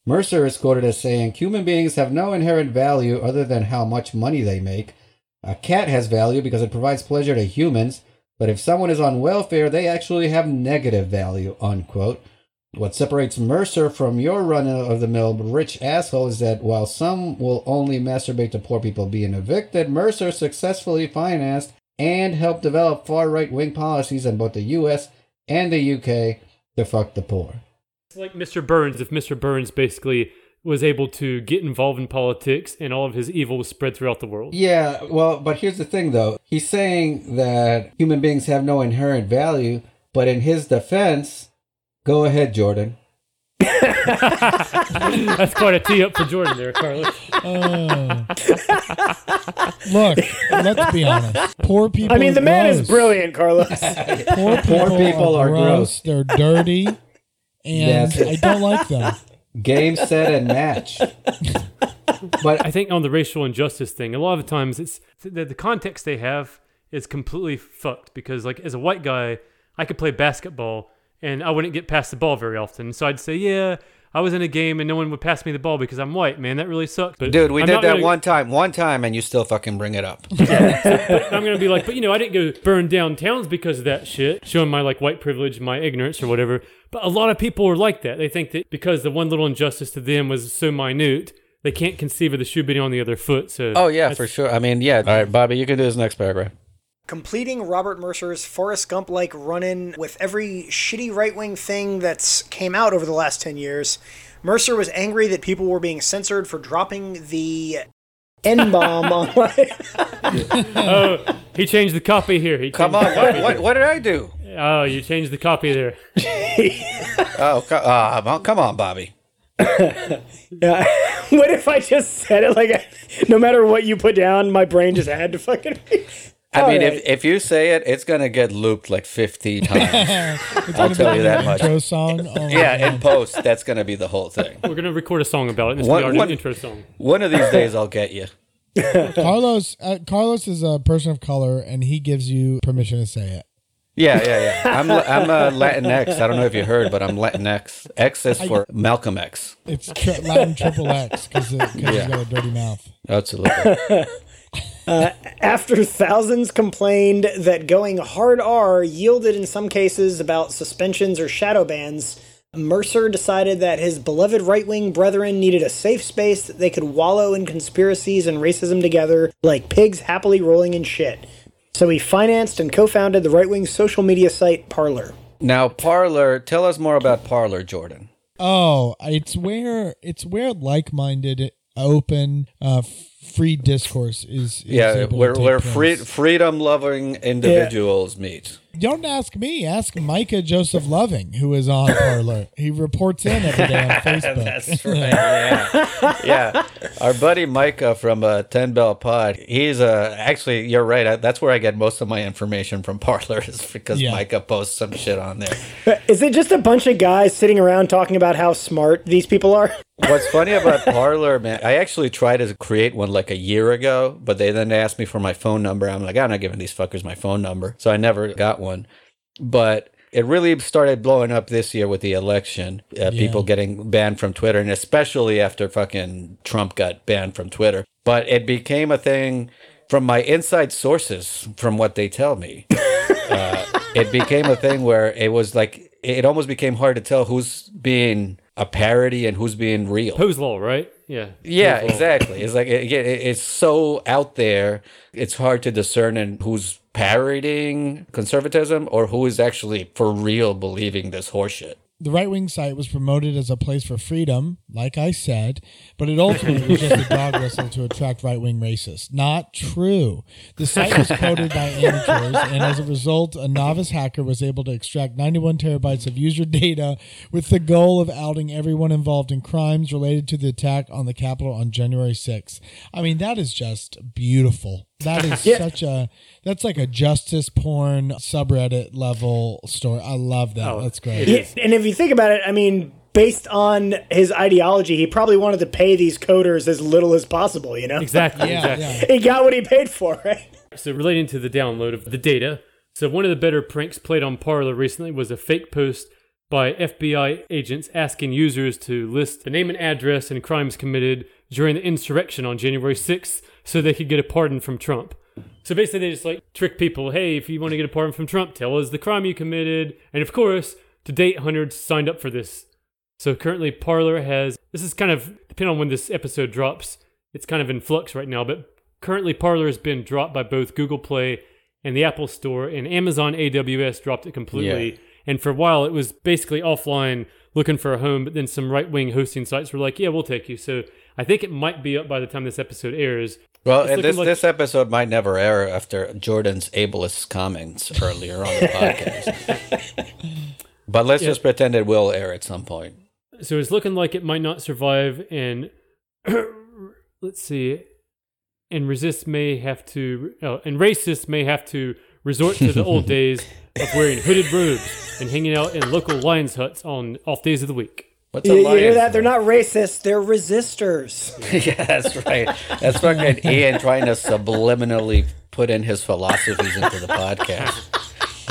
Mercer is quoted as saying, Human beings have no inherent value other than how much money they make. A cat has value because it provides pleasure to humans, but if someone is on welfare, they actually have negative value, unquote. What separates Mercer from your run of the mill rich asshole is that while some will only masturbate to poor people being evicted, Mercer successfully financed and helped develop far right wing policies in both the US and the UK to fuck the poor. It's like Mr. Burns, if Mr. Burns basically was able to get involved in politics and all of his evil was spread throughout the world. Yeah, well, but here's the thing though. He's saying that human beings have no inherent value, but in his defense, go ahead, Jordan. That's quite a tee up for Jordan there, Carlos. Uh, look, let's be honest. Poor people. I mean, the are man gross. is brilliant, Carlos. Poor people, people are gross. They're dirty, and Yes. I don't like them. Game, set, and match. But I think on the racial injustice thing, a lot of the times it's the, the context they have is completely fucked because, like, as a white guy, I could play basketball and I wouldn't get past the ball very often. So I'd say, yeah, I was in a game and no one would pass me the ball because I'm white, man. That really sucks. But Dude, we I'm did that gonna- one time, one time, and you still fucking bring it up. I'm gonna be like, but you know, I didn't go burn down towns because of that shit, showing my like white privilege, my ignorance, or whatever. But a lot of people are like that. They think that because the one little injustice to them was so minute, they can't conceive of the shoe being on the other foot. So Oh yeah, for sure. I mean, yeah. All right, Bobby, you can do this next paragraph. Completing Robert Mercer's Forrest Gump like run in with every shitty right wing thing that's came out over the last 10 years, Mercer was angry that people were being censored for dropping the N bomb online. Oh, he changed the copy here. He Come on, what, what, what did I do? Oh, you changed the copy there. Oh, uh, come on, Bobby. Yeah. what if I just said it like, I, no matter what you put down, my brain just had to fucking. I All mean, right. if, if you say it, it's gonna get looped like fifty times. I'll tell you that much. Intro song. Oh yeah, God. in post, that's gonna be the whole thing. We're gonna record a song about it. And this What- will be our what- new intro song. One of these days, I'll get you. Carlos. Uh, Carlos is a person of color, and he gives you permission to say it. Yeah, yeah, yeah. I'm I'm uh, Latinx. I don't know if you heard, but I'm Latinx. X is for Malcolm X. It's tri- Latin triple X because Yeah. he's got a dirty mouth. Absolutely. After thousands complained that going hard R yielded in some cases about suspensions or shadow bans, Mercer decided that his beloved right wing brethren needed a safe space that they could wallow in conspiracies and racism together like pigs happily rolling in shit. So he financed and co founded the right wing social media site Parler. Now, Parler. Tell us more about Parler, Jordan. Oh, it's where it's where like-minded, open, uh, free discourse is. is Yeah, where where free, freedom-loving individuals meet. Don't ask me. Ask Micah Joseph Loving, who is on Parler. he reports in every day on Facebook. That's right. Yeah, yeah. Our buddy Micah from uh, Ten Bell Pod. He's uh, actually you're right. I, that's where I get most of my information from Parler is because Yeah. Micah posts some shit on there. Is it just a bunch of guys sitting around talking about how smart these people are? What's funny about Parler, man, I actually tried to create one like a year ago, but they then asked me for my phone number. I'm like, I'm not giving these fuckers my phone number. So I never got one. But it really started blowing up this year with the election. Uh, People getting banned from Twitter, and especially after fucking Trump got banned from Twitter. But it became a thing from my inside sources, from what they tell me. uh, it became a thing where it was like, it almost became hard to tell who's being a parody and who's being real. Who's law, right? Yeah. Yeah, law. exactly. It's like it, it- it's so out there. It's hard to discern in who's parodying conservatism or who is actually for real believing this horseshit. The right wing site was promoted as a place for freedom, like I said, but it ultimately was just a dog whistle to attract right wing racists. Not true. The site was coded by amateurs, and as a result, a novice hacker was able to extract 91 terabytes of user data with the goal of outing everyone involved in crimes related to the attack on the Capitol on January 6th. I mean, that is just beautiful. That is Yeah. such a that's like a justice porn subreddit level story. I love that. Oh, that's great. Yeah, and if you think about it, I mean, based on his ideology, he probably wanted to pay these coders as little as possible, you know? Exactly. Yeah, exactly. yeah. He got what he paid for, right? So relating to the download of the data, so one of the better pranks played on Parler recently was a fake post by FBI agents asking users to list the name and address and crimes committed during the insurrection on January 6th so they could get a pardon from Trump. So basically they just like trick people, hey, if you want to get a pardon from Trump, tell us the crime you committed. And of course, to date hundreds signed up for this. So currently Parler has this is kind of depending on when this episode drops, it's kind of in flux right now, but currently Parler has been dropped by both Google Play and the Apple Store, and Amazon AWS dropped it completely. Yeah. And for a while, it was basically offline looking for a home, but then some right wing hosting sites were like, yeah, we'll take you. So I think it might be up by the time this episode airs. Well, and this like- this episode might never air after Jordan's ableist comments earlier on the podcast. but let's Yeah. just pretend it will air at some point. So it's looking like it might not survive, and let's see, and resist may have to, oh, and racists may have to resort to the old days of wearing hooded robes and hanging out in local lions huts on off days of the week. What's You, a you hear that? They're not racist, they're resistors. yeah, that's right. That's fucking Ian trying to subliminally put in his philosophies into the podcast.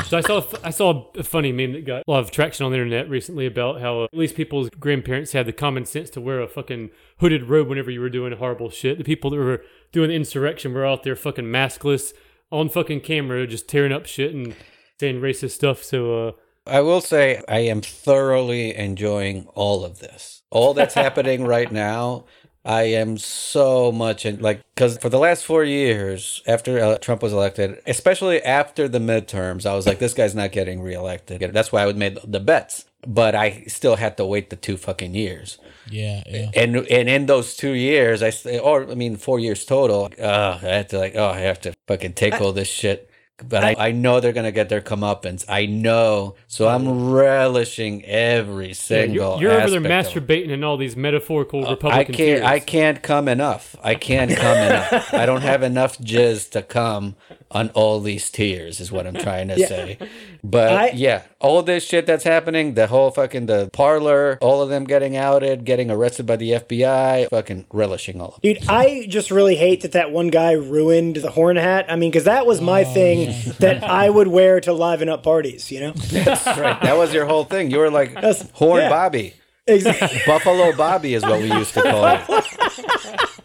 So I saw I saw a funny meme that got a lot of traction on the internet recently about how uh, at least people's grandparents had the common sense to wear a fucking hooded robe whenever you were doing horrible shit. The people that were doing the insurrection were out there fucking maskless on fucking camera, just tearing up shit and saying racist stuff. So uh, I will say I am thoroughly enjoying all of this. All that's happening right now, I am so much in like because for the last four years after uh, Trump was elected, especially after the midterms, I was like, this guy's not getting reelected. That's why I would made the bets. But I still had to wait the two fucking years. Yeah, yeah. And and in those two years, I or I mean four years total. Uh, I had to like, oh, I have to fucking take all this shit. But I, I know they're gonna get their comeuppance. I know, so I'm relishing every yeah, single. you're, you're over there aspect of it. masturbating in all these metaphorical uh, I Republican can't. I can't come enough. I can't come enough. I don't have enough jizz to come on all these tiers is what I'm trying to say. But I- yeah, all this shit that's happening, the whole fucking the Parler, all of them getting outed, getting arrested by the FBI, fucking relishing all of it. Dude, I just really hate that that one guy ruined the horn hat. I mean, because that was my oh, thing that I would wear to liven up parties, you know? That's right. That was your whole thing. You were like Horn yeah. Bobby. Exactly. Buffalo Bobby is what we used to call it.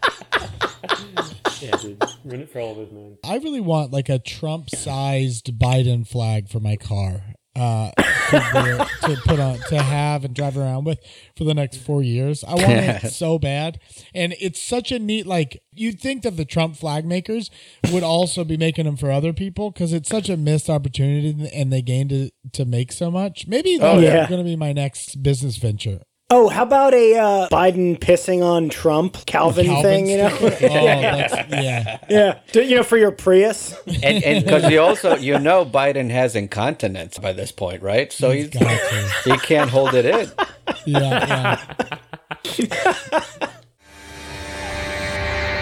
Yeah, dude. Run it for all of us, man. I really want like a Trump-sized Biden flag for my car uh, to, to put on to have and drive around with for the next four years. I want it so bad, and it's such a neat like. You'd think that the Trump flag makers would also be making them for other people because it's such a missed opportunity, and they gained to to make so much. Maybe that's yeah. going to be my next business venture. Oh, how about a uh, Biden pissing on Trump Calvin, Calvin thing, you know? sticker? Oh, that's, yeah. yeah. Do- You know, for your Prius. And and because you also you know Biden has incontinence by this point, right? So he's, Got to. he can't hold it in. Yeah, yeah.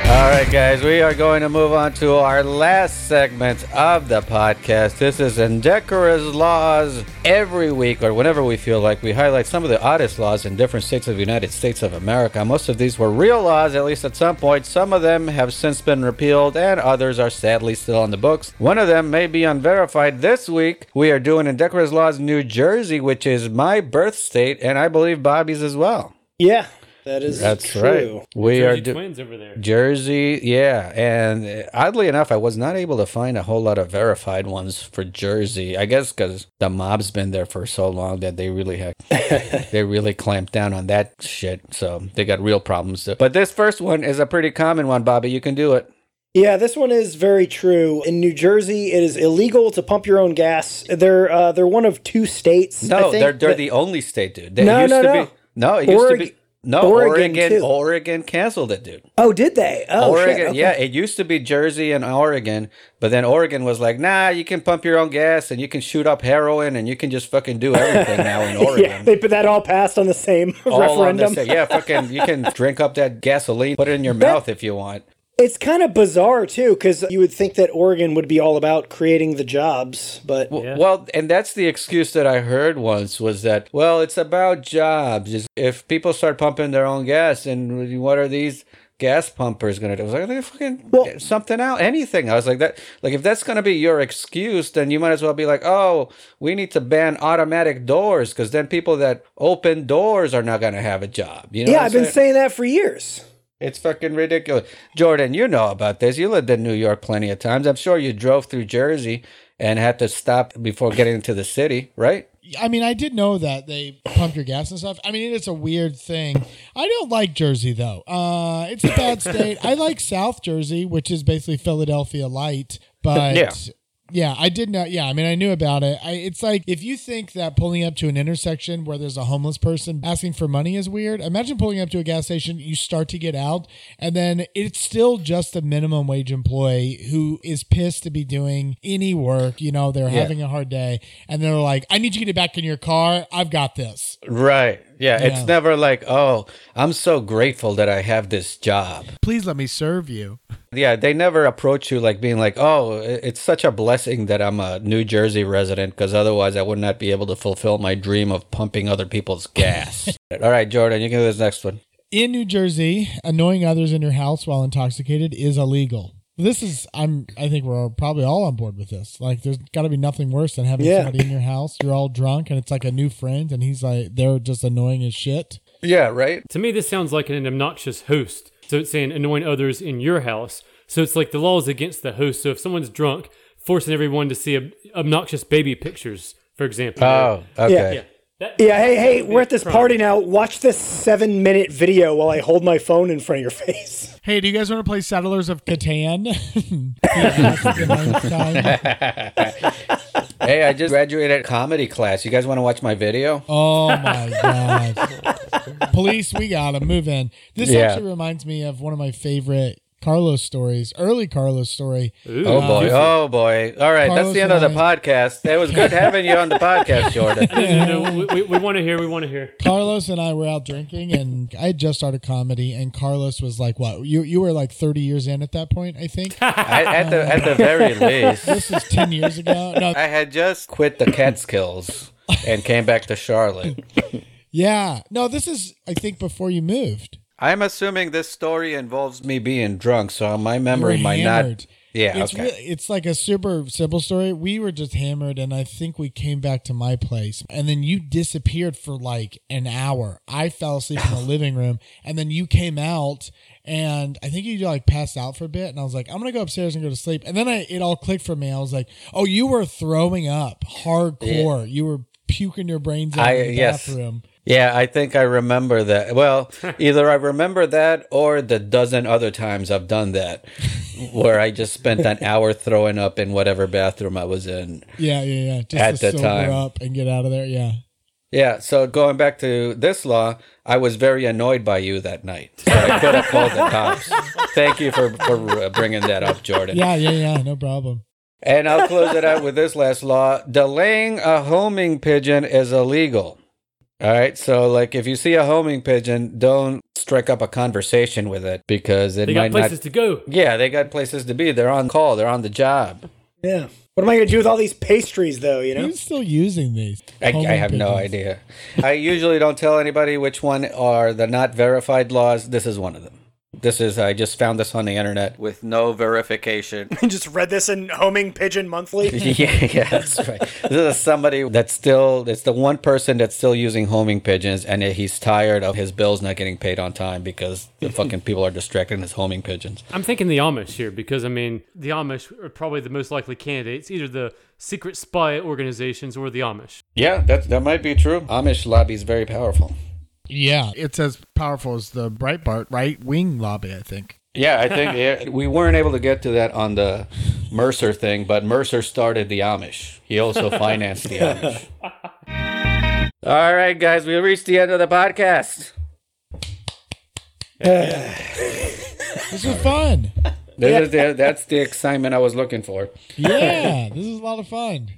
All right, guys, we are going to move on to our last segment of the podcast. This is Indecorous Laws. Every week, or whenever we feel like, we highlight some of the oddest laws in different states of the United States of America. Most of these were real laws, at least at some point. Some of them have since been repealed, and others are sadly still on the books. One of them may be unverified. This week, we are doing Indecorous Laws New Jersey, which is my birth state, and I believe Bobby's as well. Yeah, that is That's true. right. We are Jersey do- twins over there. Jersey, yeah, and oddly enough, I was not able to find a whole lot of verified ones for Jersey. I guess because the mob's been there for so long that they really had they really clamped down on that shit. So they got real problems. But this first one is a pretty common one, Bobby. You can do it. Yeah, this one is very true. In New Jersey, it is illegal to pump your own gas. They're uh, they're one of two states. I No, think, they're they're that- the only state, dude. They No, used no, to no. be no, it used to be no Oregon, Oregon. Oregon canceled it, dude. Oh, did they? Oh, Oregon, shit. okay. yeah, it used to be Jersey and Oregon, but then Oregon was like, nah, you can pump your own gas and you can shoot up heroin and you can just fucking do everything now in Oregon. Yeah, they put that all passed on the same All on the referendum. yeah, fucking, you can drink up that gasoline, put it in your mouth if you want. It's kind of bizarre too, because you would think that Oregon would be all about creating the jobs, but Yeah. Well, and that's the excuse that I heard once was that, well, it's about jobs. If people start pumping their own gas, and what are these gas pumpers going to do? I was like, they fucking Well- get something out, anything. I was like, that, like, if that's going to be your excuse, then you might as well be like, oh, we need to ban automatic doors because then people that open doors are not going to have a job. You know yeah, I'm I've been saying? saying that for years. It's fucking ridiculous. Jordan, you know about this. You lived in New York plenty of times. I'm sure you drove through Jersey and had to stop before getting into the city, right? I mean, I did know that they pump your gas and stuff. I mean, it's a weird thing. I don't like Jersey though. Uh, it's a bad state. I like South Jersey, which is basically Philadelphia light. But Yeah. Yeah, I did not. Yeah, I mean, I knew about it. I, it's like if you think that pulling up to an intersection where there's a homeless person asking for money is weird, imagine pulling up to a gas station, you start to get out, and then it's still just a minimum wage employee who is pissed to be doing any work. You know, they're Yeah. having a hard day, and they're like, I need you to get back in your car. I've got this. Right. Yeah, it's never like, oh, I'm so grateful that I have this job. Please let me serve you. Yeah, they never approach you like being like, oh, it's such a blessing that I'm a New Jersey resident because otherwise I would not be able to fulfill my dream of pumping other people's gas. All right, Jordan, you can do this next one. In New Jersey, annoying others in your house while intoxicated is illegal. This is I'm I think we're probably all on board with this. Like there's got to be nothing worse than having Yeah. somebody in your house, you're all drunk and it's like a new friend and he's like they're just annoying as shit. Yeah, right? To me, this sounds like an obnoxious host. So it's saying annoying others in your house. So it's like the law is against the host. So if someone's drunk, forcing everyone to see ob- obnoxious baby pictures, for example. Oh, okay. yeah. That- Yeah, hey, hey, that would be we're at this crime. party now. Watch this seven minute video while I hold my phone in front of your face. Hey, do you guys want to play Settlers of Catan? He asked the ninth time. Hey, I just graduated comedy class. You guys want to watch my video? Oh my god. Police, we gotta move in. This Yeah. actually reminds me of one of my favorite Carlos stories, early Carlos story. Ooh. Oh boy! Oh boy! All right, that's the end of the I- podcast. It was good having you on the podcast, Jordan. no, no, we, we, we want to hear. We want to hear. Carlos and I were out drinking, and I had just started comedy, and Carlos was like, "What? You you were like thirty years in at that point, I think. I, at the at the very least, this is ten years ago. No, I had just quit the Catskills and came back to Charlotte. yeah, no, this is I think before you moved. I'm assuming this story involves me being drunk, so my memory might hammered. not. Yeah, it's okay. really, it's like a super simple story. We were just hammered, and I think we came back to my place, and then you disappeared for like an hour. I fell asleep in the living room, and then you came out, and I think you like passed out for a bit, and I was like, I'm gonna go upstairs and go to sleep, and then I it all clicked for me. I was like, oh, you were throwing up hardcore. You were puking your brains out I- in the yes. bathroom. Yeah, I think I remember that. Well, either I remember that or the dozen other times I've done that, where I just spent an hour throwing up in whatever bathroom I was in. Yeah, yeah, yeah. Just At to the sober time. up and get out of there. Yeah. Yeah, so going back to this law, I was very annoyed by you that night. So I could have called the cops. Thank you for, for uh, bringing that up, Jordan. Yeah, yeah, yeah. No problem. And I'll close it out with this last law. Delaying a homing pigeon is illegal. All right. So, like, if you see a homing pigeon, don't strike up a conversation with it because it They got might places not. to go. Yeah, they got places to be. They're on call. They're on the job. Yeah. What am I going to do with all these pastries, though? You know. Who's still using these? I, I Homing have no idea. I usually don't tell anybody which one are the not verified laws. This is one of them. This is, I just found this on the internet with no verification. Just read this in Homing Pigeon Monthly. yeah, yeah, that's right. This is somebody that's still, it's the one person that's still using homing pigeons, and he's tired of his bills not getting paid on time because the fucking people are distracting his homing pigeons. I'm thinking the Amish here because I mean the Amish are probably the most likely candidates, either the secret spy organizations or the Amish. Yeah, that, that might be true. Amish lobby is very powerful. Yeah. It's as powerful as the Breitbart right wing lobby, I think. Yeah, I think yeah, we weren't able to get to that on the Mercer thing, but Mercer started the Amish. He also financed the Amish. All right, guys, we reached the end of the podcast. This was fun. This is the, that's the excitement I was looking for. Yeah. this is a lot of fun.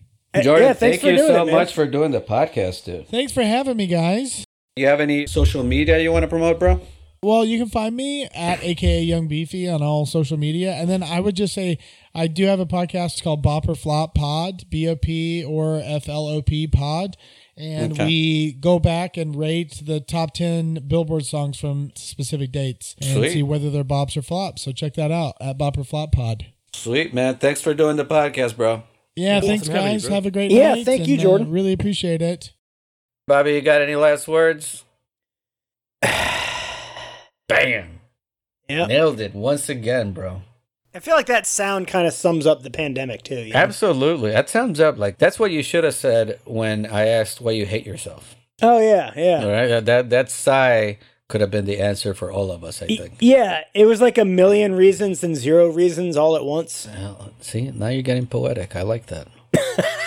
Jordan, yeah, thank you so it, much for doing the podcast, dude. Thanks for having me, guys. You have any social media you want to promote, bro? Well, you can find me at AKA Young Beefy on all social media. And then I would just say I do have a podcast called Bop or Flop Pod, B O P or F L O P Pod. And Okay. we go back and rate the top 10 Billboard songs from specific dates and Sweet. see whether they're bops or flops. So check that out at Bop or Flop Pod. Sweet, man. Thanks for doing the podcast, bro. Yeah, thanks, guys. bro. Have a great day. Yeah, night. thank you, and, uh, Jordan. really appreciate it. Bobby, you got any last words? Bam. Yeah. Nailed it once again, bro. I feel like that sound kind of sums up the pandemic too. You know? Absolutely. That sounds up like that's what you should have said when I asked why you hate yourself. Oh yeah, yeah. All right. That that, that sigh could have been the answer for all of us, I think. Yeah, it was like a million reasons and zero reasons all at once. Well, see, now you're getting poetic. I like that.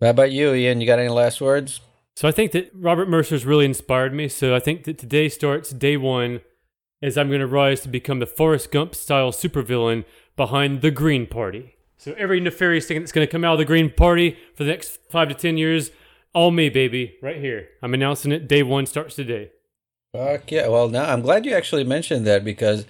How about you, Ian? You got any last words? So I think that Robert Mercer's really inspired me. So I think that today starts day one as I'm going to rise to become the Forrest Gump style supervillain behind the Green Party. So every nefarious thing that's going to come out of the Green Party for the next five to ten years, all me, baby, right here. I'm announcing it. Day one starts today. Fuck yeah. Well, now I'm glad you actually mentioned that because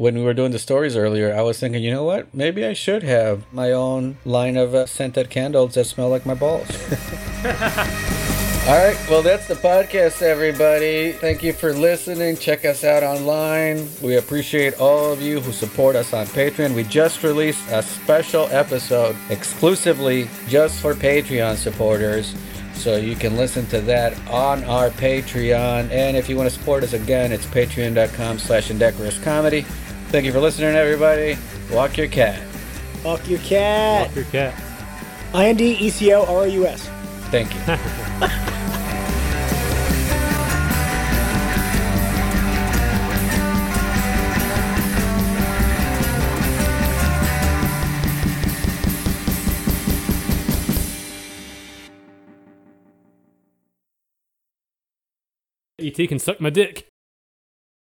when we were doing the stories earlier, I was thinking, you know what? Maybe I should have my own line of uh, scented candles that smell like my balls. All right. Well, that's the podcast, everybody. Thank you for listening. Check us out online. We appreciate all of you who support us on Patreon. We just released a special episode exclusively just for Patreon supporters. So you can listen to that on our Patreon. And if you want to support us again, it's patreon.com slash indecorous comedy. Thank you for listening, everybody. Walk your cat. Fuck your cat. Walk your cat. I N D E C O R O U S. Thank you. ET can suck my dick.